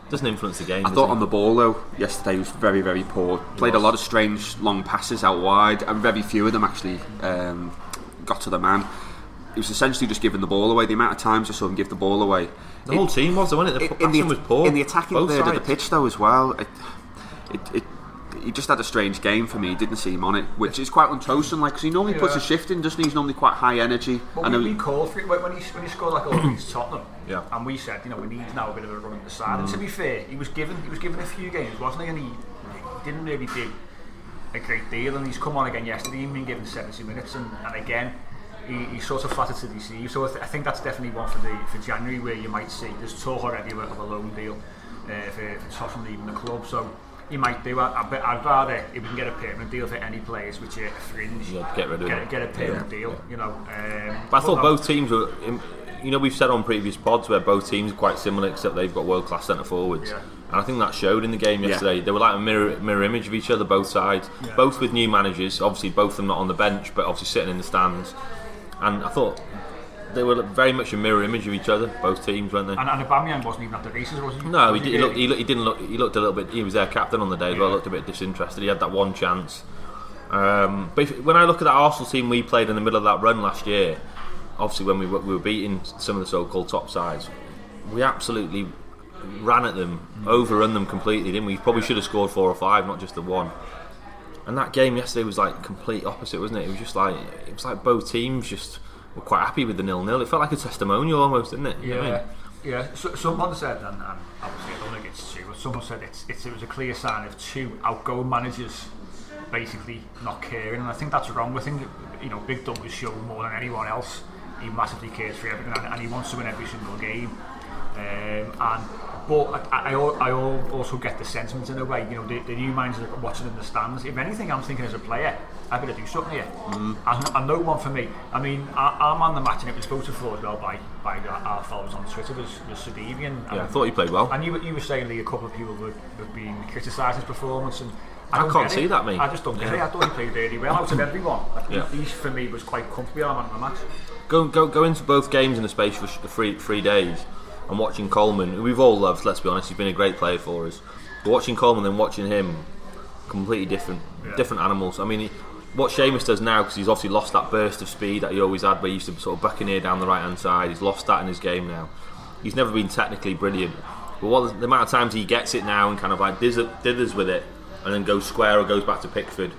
doesn't influence the game. I thought he? on the ball though yesterday he was very very poor. Played a lot of strange long passes out wide, and very few of them actually um, got to the man. He was essentially just giving the ball away. The amount of times I saw him give the ball away. the whole team was, wasn't it? The in, in the, was poor. in the attacking both third of the pitch though as well. It, it, it, he just had a strange game for me. He didn't seem on it, which is quite untoasting. Like, cause he normally puts a shift in, doesn't he? He's normally quite high energy. But I we, we called for it when he, when he scored like against Tottenham. Yeah. And we said, you know, we need now a bit of a run at the side. And to Mm. be fair, he was given he was given a few games, wasn't he? And he, he didn't really do a great deal. And he's come on again yesterday. He's been given 70 minutes, and, and again. He, he's sort of flattered to deceive, so I, th- I think that's definitely one for the for January where you might see there's talk already of a, of a loan deal uh, for, for Tosun leaving the club. So he might do. I, I bet, I'd rather if we can get a permanent deal for any players which are fringe, Yeah, get rid of get, them. get a permanent Yeah. deal. You know, um, But I thought both teams were. in- You know, we've said on previous pods where both teams are quite similar, except they've got world class centre forwards. Yeah. And I think that showed in the game Yeah. yesterday. They were like a mirror, mirror image of each other, both sides. Yeah. Both with new managers, obviously, both of them not on the bench, but obviously sitting in the stands. And I thought they were very much a mirror image of each other, both teams, weren't they? And, and Aubameyang wasn't even at the races, was he? No, he, Was did, he, looked, he, looked, he didn't look. He looked a little bit. He was their captain on the day, but looked a bit disinterested. He had that one chance. Um, but if, when I look at that Arsenal team we played in the middle of that run last year, obviously when we were, we were beating some of the so-called top sides, we absolutely ran at them, overrun them completely, didn't we? Probably should have scored four or five, not just the one. And that game yesterday was like complete opposite, wasn't it? It was just like it was like both teams just were quite happy with the nil-nil. It felt like a testimonial almost, didn't it? You know I Yeah, mean? yeah. So, someone said, and, and obviously I don't think it's true, but someone said it's, it's, it was a clear sign of two outgoing managers basically not caring, and I think that's wrong. I think you know Big Dub was shown more than anyone else. He massively cares for everything, and, and he wants to win every single game. Um, and but I, I, I also get the sentiment in a way. You know, the, the new minds are watching in the stands. If anything, I'm thinking as a player, I better do something here. Mm. And, and no one for me. I mean, our, our man the match, and it was voted for as well by by our, our followers on Twitter was was Sidibé. And, Yeah, I thought he played well. And you, were- you were saying Lee, a couple of people were, were being criticised his performance, and I don't can't see it. that, mate. I just don't get Yeah. it. I thought he played really well out of everyone. Yeah. He, for me was quite comfortable our man of the match. go go go into both games in the space for three three days and watching Coleman, who we've all loved. Let's be honest, he's been a great player for us. But watching Coleman and watching him, completely different Yeah. different animals. I mean, he, what Seamus does now because he's obviously lost that burst of speed that he always had, where he used to sort of buccaneer down the right hand side. He's lost that in his game now. He's never been technically brilliant, but what the amount of times he gets it now and kind of like dithers with it, and then goes square or goes back to Pickford.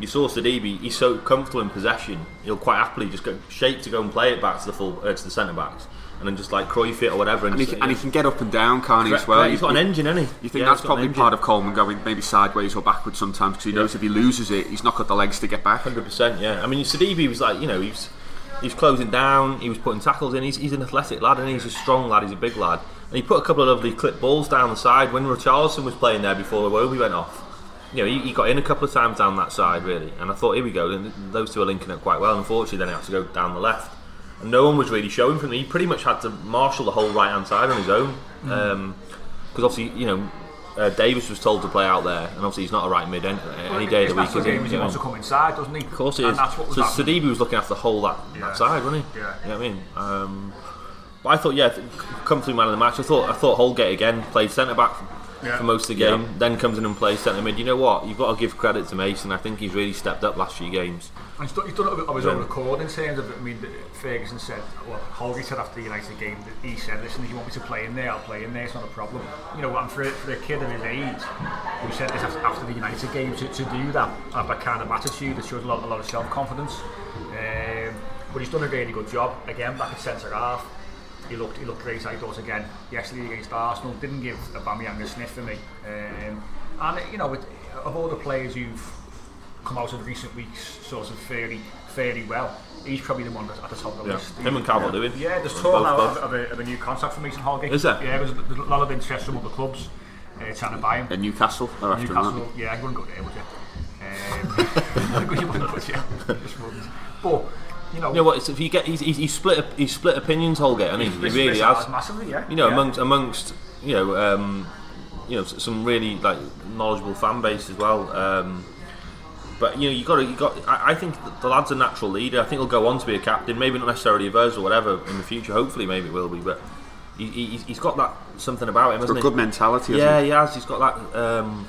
You saw Sidibé; he's so comfortable in possession. He'll quite happily just go shape to go and play it back to the full uh, to the centre backs, and then just like Cruyff it or whatever. And he, just- can, and he can get up and down, can't he, as well? He's got an engine, hasn't he? You think Yeah, that's he's probably part of Coleman going maybe sideways or backwards sometimes because he knows if he loses it, he's not got the legs to get back. Hundred percent, yeah. I mean, Sidibé was like, you know, he's was he was closing down, he was putting tackles in. He's, he's an athletic lad, and he's a strong lad. He's a big lad, and he put a couple of lovely clip balls down the side when Richarlison was playing there before the Iwobi went off. You know, he, he got in a couple of times down that side really, and I thought, here we go. Those two are linking up quite well. Unfortunately, then he had to go down the left, and no one was really showing from him. He pretty much had to marshal the whole right hand side on his own, because obviously, you know. Uh, Davies was told to play out there, and obviously he's not a right mid any, any day of the week. Is he? he wants to come inside, doesn't he? Of course he and is. That's what was so. Sidibé was looking after the whole that, Yeah. that side, wasn't he? Yeah. You know what I mean? Um, but I thought, yeah, th- come through man of the match. I thought, I thought Holgate again played centre back Yeah. for most of the Yeah. game. Then comes in and plays centre mid. You know what? You've got to give credit to Mason. I think he's really stepped up last few games. And he's done, he's done it of his Yeah. own accord in terms of, I mean, Ferguson said, well, Holgate said after the United game that he said, listen, if you want me to play in there, I'll play in there, it's not a problem. You know, and for, for a kid of his age, who said this after, the United game, to, to do that, have that kind of attitude, it shows a lot, a lot of self-confidence. Um, but he's done a really good job, again, back at centre half. He looked, he looked great, I thought, again, yesterday against Arsenal. Didn't give Aubameyang a sniff for me. Um, and, you know, with, of all the players who've come out of the recent weeks sort of fairly fairly well. He's probably the one that's at the top of the Yeah. list. Him and Calvert-Lewin. Yeah, there's Both- talk now of, of, a, of a new contract for Mason Holgate. Is there? Yeah, there's, there's a lot of interest from other clubs uh, trying to buy him. And Newcastle after him, Newcastle, yeah, I wouldn't go there, would you? Um, [laughs] you wouldn't, would you? Just wouldn't. But you know, You know what? It's, if you get, he's, he's, he's split, he's split opinions, Holgate. I mean, he really has. massively, yeah. You know, Yeah. amongst amongst you know, um, you know, some really like knowledgeable fan base as well. Um, but you know, you got to, you got. I, I think the lad's a natural leader. I think he'll go on to be a captain. Maybe not necessarily of us or whatever in the future. Hopefully, maybe it will be. But he, he, he's got that something about him, hasn't a he? good mentality, hasn't Yeah, he? he has. He's got that um,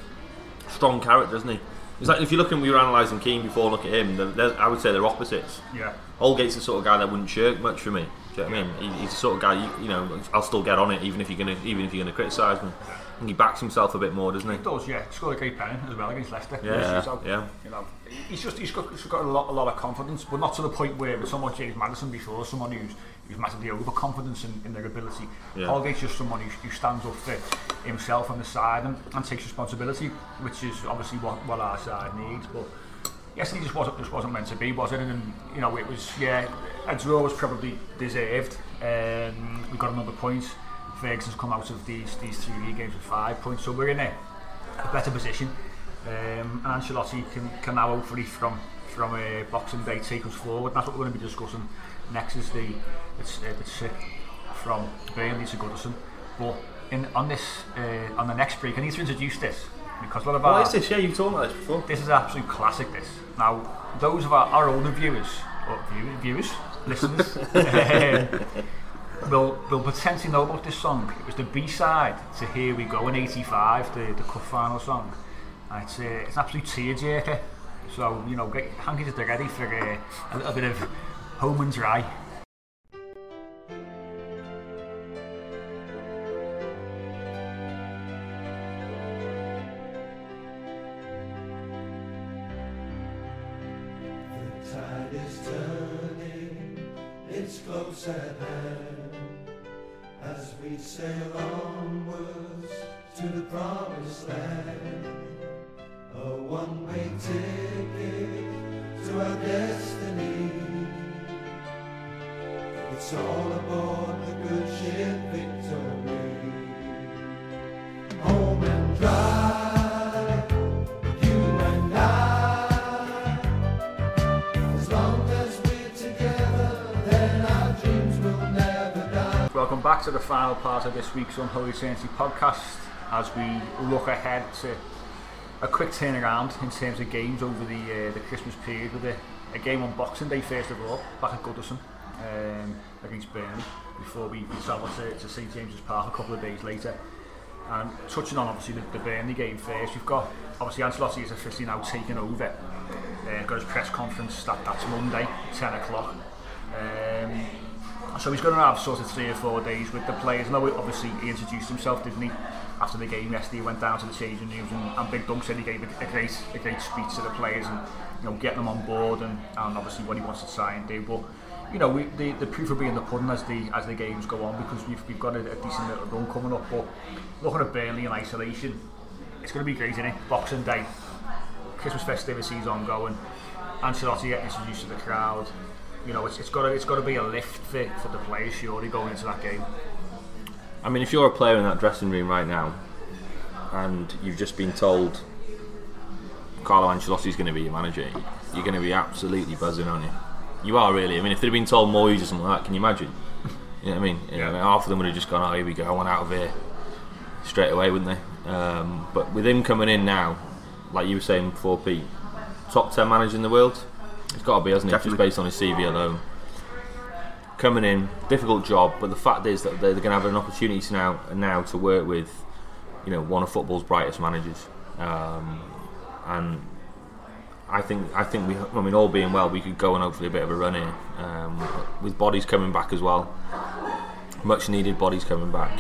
strong character, doesn't he? It's like if you look and we were analysing Kean before, look at him. They're, they're, I would say they're opposites. Yeah. Holgate's the sort of guy that wouldn't shirk much for me. Do you know what I mean? He, he's the sort of guy you, you know I'll still get on it even if you're gonna even if you're gonna criticise me. he backs himself a bit more, doesn't he? He does, yeah. He scored a great penalty as well against Leicester. Yeah, so, um, yeah. You know, he's just he's got, he's got a lot a lot of confidence, but not to the point where with someone James Maddison before, someone who's who's massively overconfident in, in their ability. Yeah. Holgate's just someone who, who stands up for himself on the side and, and takes responsibility, which is obviously what, what our side needs. But yesterday just wasn't just wasn't meant to be, was it? And you know, it was yeah, a draw was probably deserved. Um, we got another point. Ferguson's come out of these these three league games with five points, so we're in a, a better position. Um, and Ancelotti can, can now hopefully from from a Boxing Day take us forward. That's what we're going to be discussing next. Is the it's uh, the trip from Burnley to Goodison. But in on this uh, on the next break, I need to introduce this because a lot of our What is this? Yeah, you've talked about this before. this is absolute classic. This now, those of our, our older viewers, or view, viewers, listeners, [laughs] [laughs] will will potentially know about this song. It was the B side to "Here We Go" in '85, the the cup final song. And it's uh, it's an absolute tearjerker. So you know, get hankies at ready for uh, a little bit of home and dry. Hand. As we sail onwards to the promised land. A one-way ticket to our destiny. It's all aboard the good ship Victory. Welcome back to the final part of this week's Unholy Trinity podcast as we look ahead to a quick turnaround in terms of games over the uh, the Christmas period with a, a game on Boxing Day first of all back at Goodison um, against Burnley before we travel to, to St James's Park a couple of days later. And touching on obviously the, the Burnley game first we've got obviously Ancelotti is officially now taken over uh, got his press conference that, that's Monday 10 o'clock. Um, so he's going to have sort of three or four days with the players. I know obviously he introduced himself, didn't he? After the game yesterday, he went down to the changing rooms and, and Big Dunk said he gave a, a great a great speech to the players and you know getting them on board and, and obviously what he wants to try and do. But you know we, the the proof will be in the pudding as the as the games go on because we've we've got a, a decent little run coming up. But looking at Burnley in isolation, it's going to be great, isn't it? Boxing Day, Christmas festivities ongoing. Ancelotti getting introduced to the crowd. You know, it's, it's got to it's got to be a lift for, for the players surely going into that game. I mean, if you're a player in that dressing room right now, and you've just been told Carlo Ancelotti's going to be your manager, you're going to be absolutely buzzing, aren't you? You are really. I mean, if they'd been told Moyes or something like that, can you imagine? You know what I mean? You know, half of them would have just gone, "Oh, here we go, I want out of here." Straight away, wouldn't they? Um, but with him coming in now, like you were saying before, Pete, top ten manager in the world, it's got to be, hasn't it? Just based on his CV alone. Coming in, difficult job, but the fact is that they're going to have an opportunity now now to work with, you know, one of football's brightest managers, um, and I think I think we, I mean, all being well, we could go on hopefully a bit of a run here, um, with bodies coming back as well, much needed bodies coming back.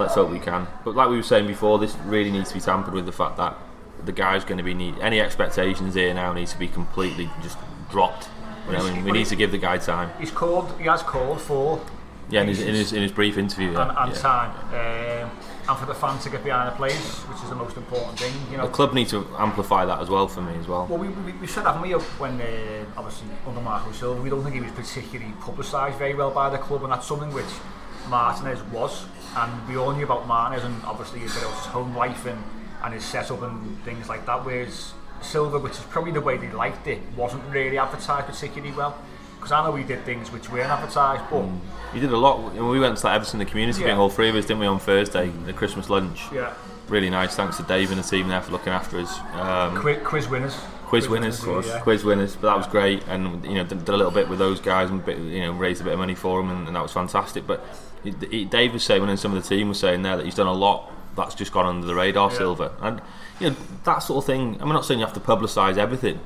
Let's hope we can. But like we were saying before, this really needs to be tampered with the fact that the guy's going to be need any expectations here now needs to be completely just dropped. You know I mean, we need to give the guy time. He's called. He has called for Yeah, in his in his, in his brief interview. Yeah, and, and yeah. time, um, and for the fans to get behind the players, which is the most important thing. You know, The club need to amplify that as well for me as well. Well, we, we, we said, haven't we, when uh, obviously under Marco Silva, we don't think he was particularly publicised very well by the club, and that's something which Martinez was. And we all knew about Martinez and obviously bit his home life and, and his setup and things like that. Whereas Silva, which is probably the way they liked it, wasn't really advertised particularly well. Because I know we did things which weren't advertised, but You did a lot. We went to that Everton the community Yeah. thing, all three of us, didn't we, on Thursday, the Christmas lunch? yeah, Really nice. Thanks to Dave and the team there for looking after us. Um, quiz, quiz winners. quiz winners, yeah. quiz winners. But that was great, and you know, did, did a little bit with those guys, and bit, you know, raised a bit of money for them, and, and that was fantastic. But he, he, Dave was saying, and some of the team was saying there that he's done a lot that's just gone under the radar, Yeah. Silva, and you know that sort of thing. I'm not saying you have to publicise everything,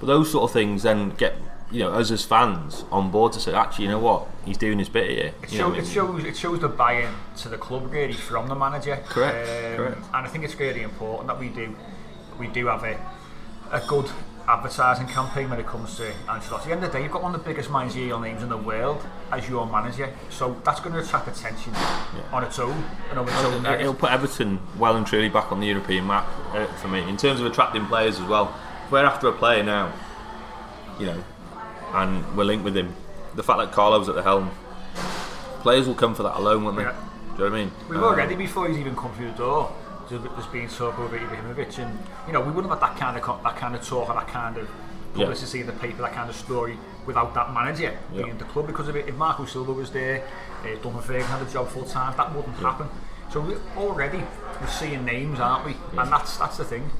but those sort of things then get you know, us as fans on board to say, actually, you know what, he's doing his bit here. It, show, know it shows it shows the buy-in to the club really from the manager. Correct, Um, correct. And I think it's really important that we do we do have a a good advertising campaign when it comes to Ancelotti. At the end of the day, you've got one of the biggest managerial names in the world as your manager, so that's going to attract attention on its own and on its own It'll, it'll put Everton well and truly back on the European map uh, for me in terms of attracting players as well. If we're after a player now, you know, and we're linked with him. The fact that Carlo's at the helm, players will come for that alone, won't they? Yeah. Do you know what I mean? We've Um, already, before he's even come through the door, there's there's been talk over Ibrahimovic, and you know we wouldn't have had that kind of that kind of talk or that kind of Yeah. publicity in the paper, that kind of story, without that manager Yeah. being at the club. Because of it, if Marco Silva was there, uh, Duncan Ferguson had a job full time, that wouldn't happen. So we already we're seeing names, aren't we? And that's that's the thing.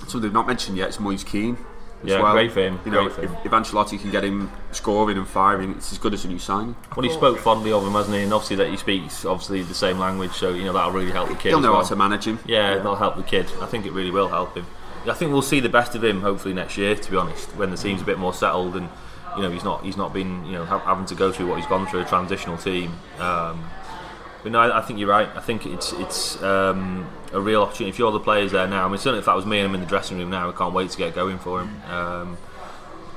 Something they've not mentioned yet is Moise Kean. As Yeah, well. great for him, You know, if, him. if Ancelotti can get him scoring and firing, it's as good as a new signing. Well, he spoke fondly of him, hasn't he? And obviously that he speaks obviously the same language, so you know that'll really help the kid. He'll know well. how to manage him. Yeah, that'll help the kid. I think it really will help him. I think we'll see the best of him hopefully next year. To be honest, when the team's a bit more settled and you know he's not he's not been you know having to go through what he's gone through a transitional team. Um, but no, I, I think you're right. I think it's it's um, a real opportunity. If you're the players there now, I mean, certainly if that was me and I'm in the dressing room now, I can't wait to get going for him. Um,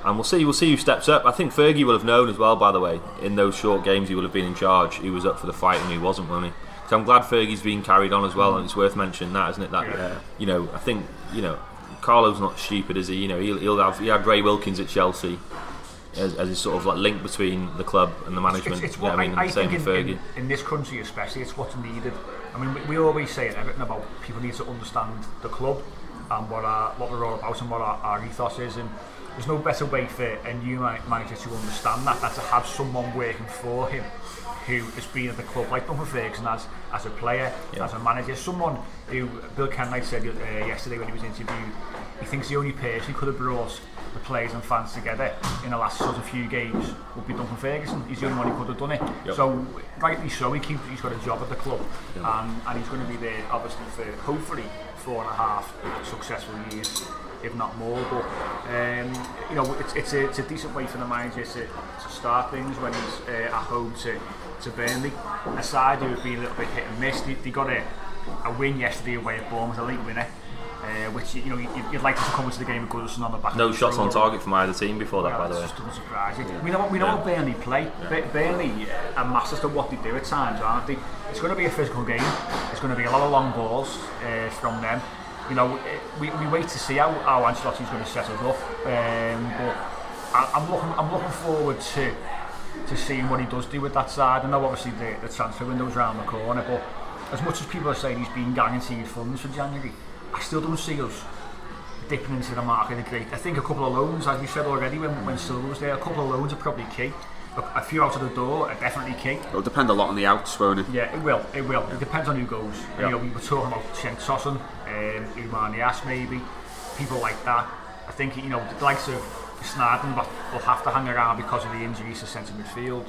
and we'll see. We'll see who steps up. I think Fergie will have known as well. By the way, in those short games, he will have been in charge. He was up for the fight and he wasn't, he? So I'm glad Fergie's been carried on as well, and it's worth mentioning that, isn't it? That Yeah. you know, I think you know, Carlo's not stupid, is he? You know, he'll, he'll have he had Ray Wilkins at Chelsea as, as his sort of like link between the club and the management. It's, it's what I mean, I, I same with in, Fergie. in, in this country especially, it's what's needed. I mean, we, we always say at Everton about people need to understand the club and what our, what we're all about and what our, our ethos is. And there's no better way for a new ma- manager to understand that than to have someone working for him who has been at the club, like Duncan Ferguson as, as a player, Yeah. as a manager, someone who Bill Kenwright said uh, yesterday when he was interviewed, he thinks the only person who could have brought the players and fans together in the last sort of few games would be Duncan Ferguson. He's the only one who could have done it. Yep. So rightly so, he keeps, he's got a job at the club, Yep. and, and he's going to be there obviously for hopefully four and a half successful years, if not more. But um, you know, it's, it's, a, it's a decent way for the manager to, to start things when he's uh, at home to to Burnley. A side who have been a little bit hit and miss. They, they got a, a win yesterday away at Bournemouth, a late winner. Uh, which you know you'd, you'd like to come into the game with Goodison on the back. No shots on target from either team before that, Well, by the way. just doesn't surprise you. We know, we know Yeah. how Burnley play. Yeah. Burnley are masters of what they do at times, aren't they? It's going to be a physical game. It's going to be a lot of long balls uh, from them. You know, we, we wait to see how, how Ancelotti's going to set us up. Um, but I, I'm looking I'm looking forward to to seeing what he does do with that side. I know obviously the, the transfer window's round the corner, but as much as people are saying he's been guaranteed funds for January, I still don't see us dipping into the market a great. I think a couple of loans, as you said already, when, when Silva was there, a couple of loans are probably key. A, a few out of the door are definitely key. It'll depend a lot on the outs, won't it? Yeah, it will. It will. It depends on who goes. Yeah. You know, we were talking about Cenk Tosun, um, Oumar Niasse maybe, people like that. I think you know the likes of Schneiderlin will have to hang around because of the injuries to centre midfield.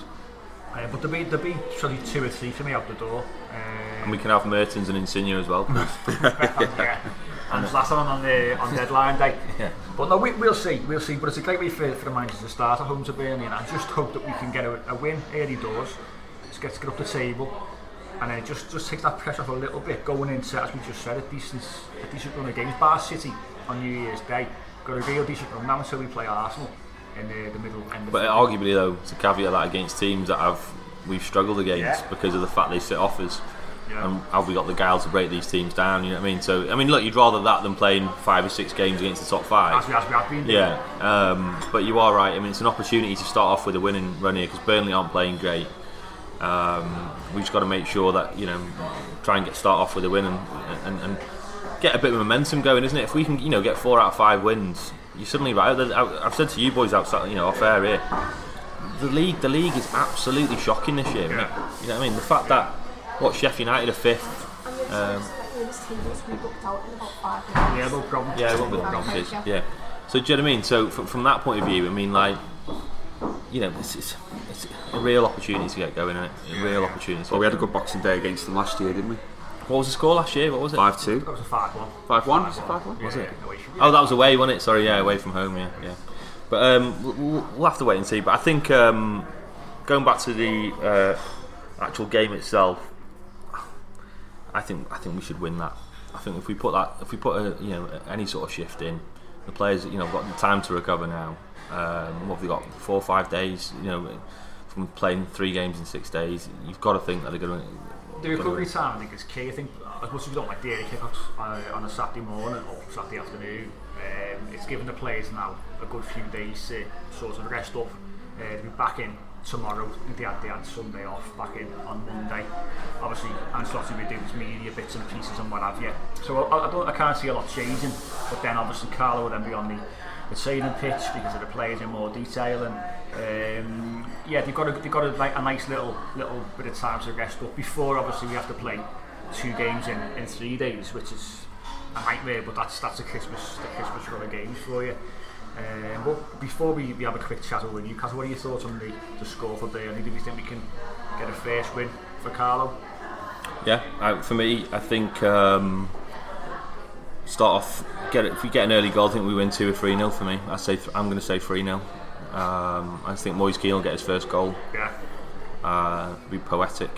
Uh, but there'll be, there'll be surely two or three for me out the door. Uh, and eh, we can have Mertens and Insigne as well. yeah. [laughs] And Zlatan on the on deadline day. yeah. But no, we, we'll see, we'll see. But it's a great way for, for the managers to start at home to Burnley, and I just hope that we can get a, a win early doors, Let's get, get up the table, and then just just take that pressure off a little bit going into, as we just said, a decent a decent run of games. Bar City on New Year's Day got a real decent run now until we play Arsenal. In the, the middle end. Of But arguably, though, to caveat that against teams that have we've struggled against Yeah. because of the fact they sit offers. Yeah. And have we got the guile to break these teams down? You know what I mean? So, I mean, look, you'd rather that than playing five or six games against the top five. as we as we have been. Yeah, um, but you are right. I mean, it's an opportunity to start off with a winning run here because Burnley aren't playing great. Um, we've just got to make sure that you know, try and get start off with a win and, and, and get a bit of momentum going, isn't it? If we can, you know, get four out of five wins, you're suddenly right. I- I've said to you boys outside, you know, off air here, the league, the league is absolutely shocking this year. Isn't it? You know what I mean? The fact that what Sheffield United are fifth. Um, this team was we booked out in about five Yeah, no problem. yeah, it won't be the problem. Yeah. So do you know what I mean? So from, from that point of view, I mean, like, you know, it's, it's, it's a real opportunity to get going, isn't it? A real opportunity. To Well, we had a good Boxing Day against them last year, didn't we? What was the score last year? What was it? 5 2. That was a five one. 5 1? Was it 5 1? Was Yeah, it? no. Oh, that was away, wasn't it? Sorry, yeah, away from home. Yeah, yeah. But um, we'll, we'll have to wait and see. But I think um, going back to the uh, actual game itself, I think I think we should win that. I think if we put that, if we put a, you know any sort of shift in, the players you know got the time to recover now. Um, what have they got? Four or five days. You know, from playing three games in six days, you've got to think that they're going to. The recovery time, I think, is key. I think as much as we don't like early kickoffs uh, on a Saturday morning or Saturday afternoon, um, it's given the players now a good few days to sort of rest up. Uh, to be back in tomorrow. They had, they had Sunday off back in on Monday. Obviously, Ancelotti will do his media bits and pieces and what have you. So I, I, don't, I can't see a lot changing. But then obviously Carlo will then be on the, the training pitch because of the players in more detail and um, yeah, they've got a, they've got a, like, a nice little little bit of time to rest up before obviously we have to play two games in, in three days, which is a nightmare. But that's that's a Christmas the Christmas run of games for you. Um, but before we, we have a quick chat over Newcastle, what are your thoughts on the, the score for Burnley? Do you think we can get a first win for Carlo? Yeah, I, for me, I think um, start off. Get it, if we get an early goal, I think we win two or three 0 For me, I say th- I'm going to say three 0 um, I think Moise Kean will get his first goal. Yeah. Uh, be poetic.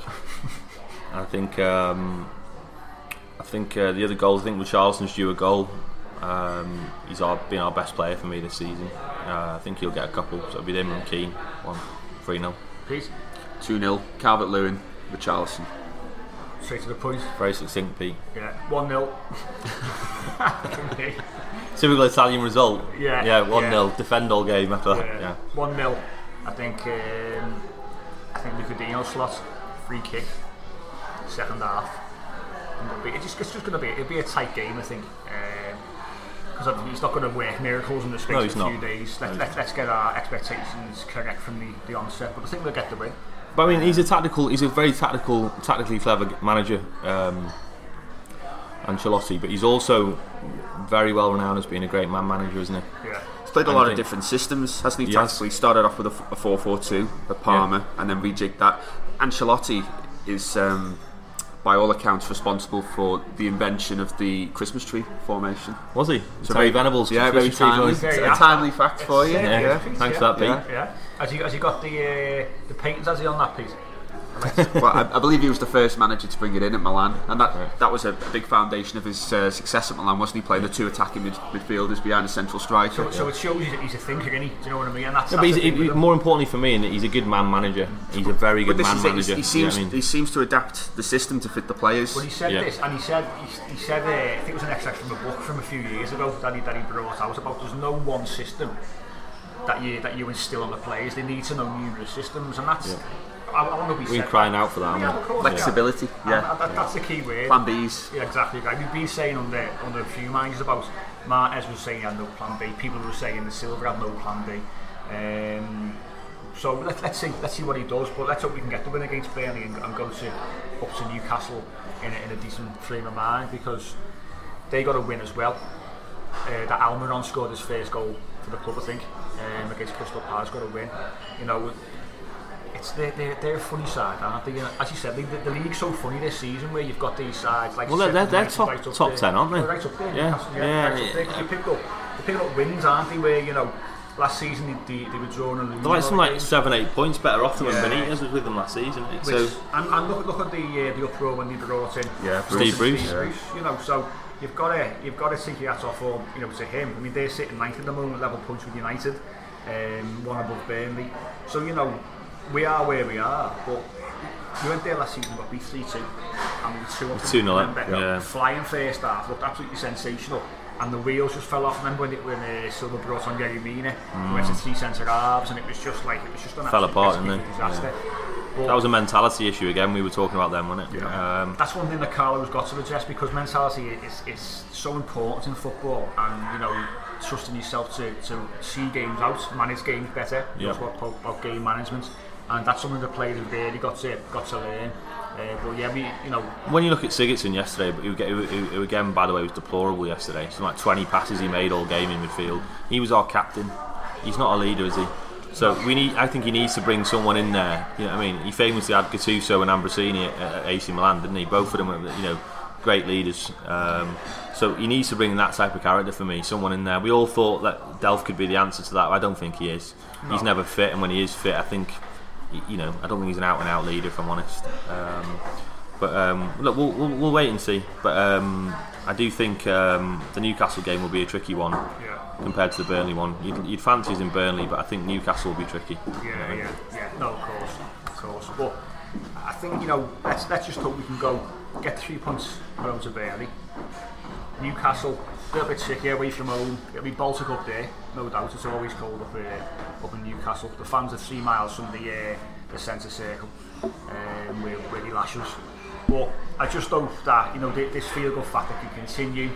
[laughs] I think. Um, I think uh, the other goals. I think Richarlison's due a goal. Um, he's our, been our best player for me this season. Uh, I think he'll get a couple. So it'll be him and Kean. One, three 0 Please. 2 0. Calvert Lewin, Richarlison. Straight to the point. Very succinct, Pete. Yeah, 1 0. [laughs] Typical Italian result. Yeah, Yeah, one yeah. 0 Defend all game after that. Yeah. One 0 I think. Um, I think Lucas Digne slot free kick. Second half. It'll be, it's just, it's just going to be it'll be a tight game, I think. Because he's not going to work miracles in the space No, of a few not. days. Let, No, let, let's get our expectations correct from the, the onset. But I think we'll get the win. But I mean, he's a tactical. He's a very tactical, tactically clever manager, um, Ancelotti. But he's also very well renowned as being a great man manager, isn't he? Yeah. He's played a And lot I of different systems, hasn't he? He has. Tactically started off with a, 4-4-2 at Parma and then rejigged that. Ancelotti is, um, by all accounts, responsible for the invention of the Christmas tree formation. Was he? So Terry Venables, Yeah, very timely. formation. It's a timely fact for you. Yeah, Yeah. thanks for that, Pete. Yeah. yeah. Has he, has he got the uh, the patents? Has he on that piece? [laughs] well, I, I believe he was the first manager to bring it in at Milan, and that that was a, a big foundation of his uh, success at Milan, wasn't he? Playing the two attacking mid- midfielders behind a central striker. So, so it shows you that he's a thinker, isn't he? Do you know what I mean? And that's, No, but he's, he, more importantly for me, in he's a good man manager. He's a very good man manager. he, he You know seems I mean? he seems to adapt the system to fit the players. Well, he said Yeah. this, and he said he, he said uh, I think it was an extract from a book from a few years ago that he that he brought out about there's no one system that you that you instill on the players. They need to know numerous systems, and that's. I, I wonder if he We're crying out for that, Yeah, aren't of course. Flexibility, And yeah. that- that- that's the key word. Plan Bs. Yeah, exactly. Right. We've been saying under under a few managers about Martinez was saying he had no plan B. People were saying the Silva had no plan B. Um, so let, let's see let's see what he does. But let's hope we can get the win against Burnley and, and go to up to Newcastle in a, in a decent frame of mind because they got a win as well. Uh, that Almiron scored his first goal for the club, I think, um, against Crystal Palace. Got a win. You know, it's they're, they're, they're a funny side, aren't they? You know, As you said, the, the league's so funny this season where you've got these sides like. Well, they're- they're- they're top- right top there. 10, aren't they? They're right up there. Yeah, Newcastle, yeah, right up there. yeah. You pick up, you pick up wins, aren't they? Where you know. Last season they, they, they were drawn and losing. They're like a some like games. seven, eight points better off than when Yeah. Benitez was with them last season. Which, So and, and look, look at the uh, the uproar when they brought in Yeah, Steve Bruce. Steve Yeah. Bruce. You know, so you've got to you've got to take your hat off for you know to him. I mean, they're sitting ninth at the moment, level points with United, um, one above Burnley. So you know, we are where we are, but. We went there last season, got beat 3 2, and we were 2 up. 2-0 yeah. Flying first half, looked absolutely sensational, and the wheels just fell off. Remember when, it, when uh, Silva brought on Yerry Mina, Mm. went to three centre halves, and it was just like, it was just an fell absolute apart, didn't disaster. Yeah. But- That was a mentality issue again. We were talking about them, wasn't it? Um, that's one thing that Carlo's got to address because mentality is, is so important in football and you know trusting yourself to, to see games out, manage games better. Yeah. That's what about game management and that's something the players have really got to got to learn. Uh, but yeah, we you know when you look at Sigurdsson yesterday, but who, who, who, who again, by the way, was deplorable yesterday. Something like 20 passes he made all game in midfield. He was our captain. He's not a leader, is he? So we need. I think he needs to bring someone in there. You know, I mean, he famously had Gattuso and Ambrosini at, at AC Milan, didn't he? Both of them, were, you know, great leaders. Um, so he needs to bring in that type of character for me. Someone in there. We all thought that Delph could be the answer to that. I don't think he is. He's never fit, and when he is fit, I think, you know, I don't think he's an out and out leader. If I'm honest. Um, but um, look, we'll, we'll, we'll wait and see. But um, I do think um, the Newcastle game will be a tricky one Yeah. compared to the Burnley one. You'd, you'd fancy us in Burnley, but I think Newcastle will be tricky. Yeah, yeah, yeah. No, of course, of course. But I think you know, let's let's just hope we can go get three points home to Burnley. Newcastle, a little bit tricky away from home. It'll be Baltic up there, no doubt. It's always cold up uh, up in Newcastle. The fans are three miles from the uh, the centre circle, um, where he lashes. But I just hope that you know this field goal factor can continue.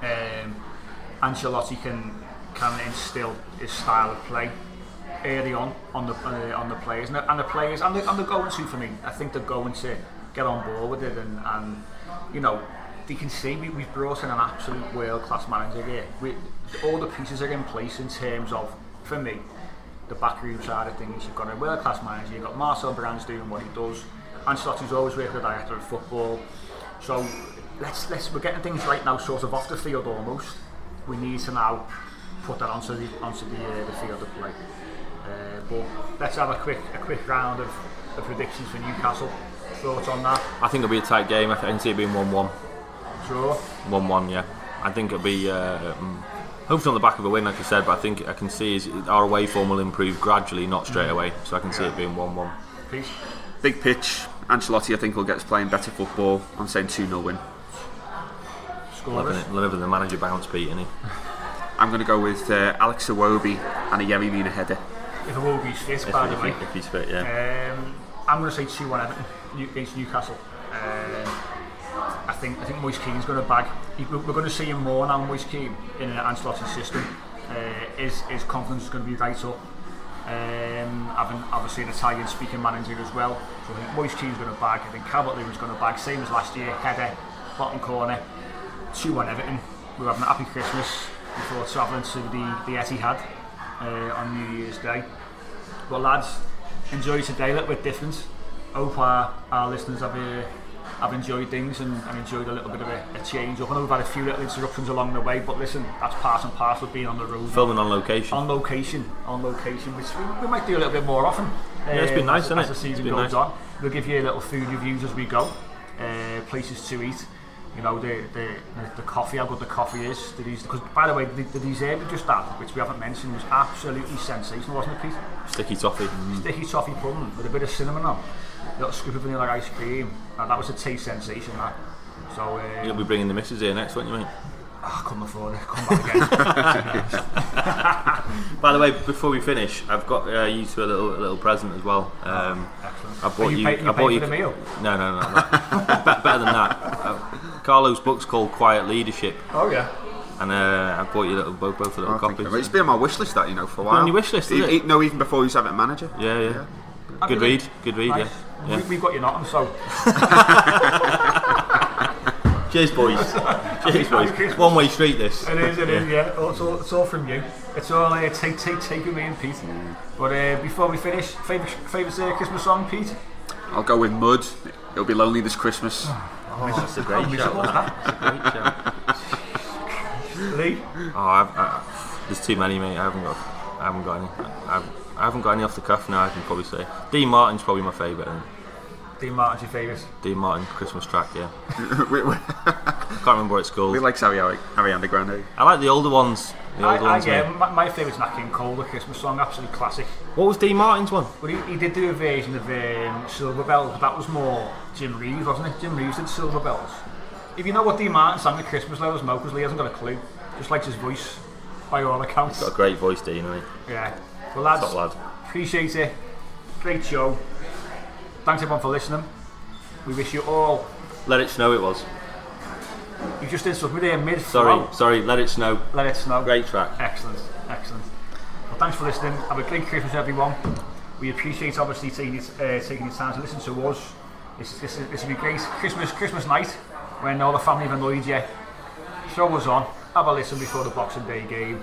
Um, Ancelotti can can instill his style of play early on on the uh, on the players and the, and the players and, the, and they're going to for me. I think they're going to get on board with it and, and you know they can see we, we've brought in an absolute world class manager here. We, all the pieces are in place in terms of for me the backroom side of things. You've got a world class manager. You've got Marcel Brands doing what he does. Ancelotti's always worked with the director of football. So let's let's we're getting things right now, sort of off the field almost. We need to now put that onto the onto the, uh, the field of play. Uh, but let's have a quick a quick round of, predictions for Newcastle. Thoughts on that? I think it'll be a tight game. I can see it being one-one. Draw. One-one, yeah. I think it'll be. Uh, um, hopefully on the back of a win, like I said. But I think I can see is our away form will improve gradually, not straight Mm. away. So I can see it being one-one. Peace. Big pitch. Ancelotti, I think, will get us playing better football. I'm saying 2 0 win. Living, it, living the manager bounce beat, isn't he? I'm going to go with uh, Alex Iwobi and a Yerry Mina header. If Iwobi's fit, If- by the way. if he's fit, yeah. Um, I'm going to say two one Everton against Newcastle. Um, I think I think Moise Kean's going to bag. We're going to see him more now, Moise Kean, in an Ancelotti's system. Uh, his his confidence is going to be right up. Um, having obviously an Italian speaking manager as well. So I think Moise Kean's going to bag. I think Calvert Lewin's going to bag. Same as last year. Header, bottom corner. 2 1 Everton. We're having a happy Christmas before travelling to the, the Etihad uh, on New Year's Day. But lads, enjoy today a little bit different. Hope our, our listeners have, uh, have enjoyed things and, and enjoyed a little bit of a, a change up. I know we've had a few little interruptions along the way, but listen, that's part and parcel of being on the road. Filming on location. On location, on location, which we, we might do a little bit more often. Yeah, it's been um, nice, as, hasn't as it? the season goes nice. on. We'll give you a little food reviews as we go. Uh, places to eat. You know the the, the, the coffee, how good the coffee is. Because by the way, the, the dessert we just had, which we haven't mentioned, was absolutely sensational, wasn't it, Pete? Sticky toffee. Sticky toffee pudding with a bit of cinnamon on, little scoop of vanilla ice cream. Now, that was a taste sensation. That. So uh, You'll be bringing the missus here next, won't you, mate? I couldn't afford it. Come back again. [laughs] By the way, before we finish, I've got uh, you two a little a little present as well. Um, excellent. I bought Are you you. pay- you I pay bought for you the meal? No, no, no. no. [laughs] Better than that. Uh, Carlo's book's called Quiet Leadership, oh yeah. and uh, I bought you little, both, both a little I think copies. It's been on my wish list, that, you know, for a while. on your wish list, E- it? e- no, even before he was Everton manager. Yeah, yeah. Have Good read. Good read. Nice. Yeah. We, yeah. we've got your Nottingham, so [laughs] Cheers, boys. Cheers, boys. Christmas. One way street. This. It is, it is, yeah. Oh, It's all, it's all from you. It's all uh, take, take, take with me and Pete. But uh, before we finish, favourite, favourite uh, Christmas song, Pete? I'll go with Mud. It'll be lonely this Christmas. Oh, that's a great How shout. miserable was that. That's a great shout. Lee? Oh, I've, I, there's too many, mate. I haven't got. I haven't got any. I've, I haven't got any off the cuff now. I can probably say Dean Martin's probably my favourite. and Dean Martin's your favourite. Dean Martin Christmas track, yeah. [laughs] we, we, Can't remember what it's called. we like Harry, Ariana Grande. I like the older ones. The I, older I, ones. yeah, my, my favourite's Nat King Cole, the Christmas song, absolute classic. What was Dean Martin's one? But he, he did do a version of um, Silver Bells, but that was more Jim Reeves, wasn't it? Jim Reeves did Silver Bells. If you know what Dean Martin sang at Christmas, let us know, because Lee hasn't got a clue. Just likes his voice, by all accounts. Got a great voice, Dean. Hasn't Yeah. Well, lads, Top lad. appreciate it. Great show. Thanks everyone for listening. We wish you all. Let it snow. It was. You just did something there mid Sorry, sorry. Let it snow. Let it snow. Great track. Excellent, excellent. Well, thanks for listening. Have a great Christmas, everyone. We appreciate obviously taking it, uh, taking the time to listen to us. This, this, this will be great Christmas Christmas night when all the family have annoyed you. Throw us on. Have a listen before the Boxing Day game.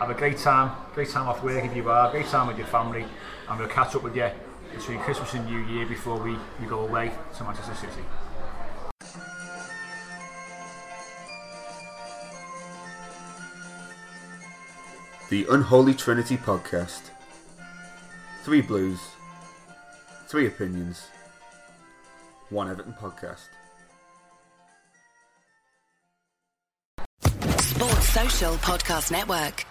Have a great time, great time off work if you are, great time with your family, and we'll catch up with you between Christmas and New Year before we, we go away to Manchester City. The Unholy Trinity Podcast. Three Blues, Three Opinions, One Everton Podcast. Sports Social Podcast Network.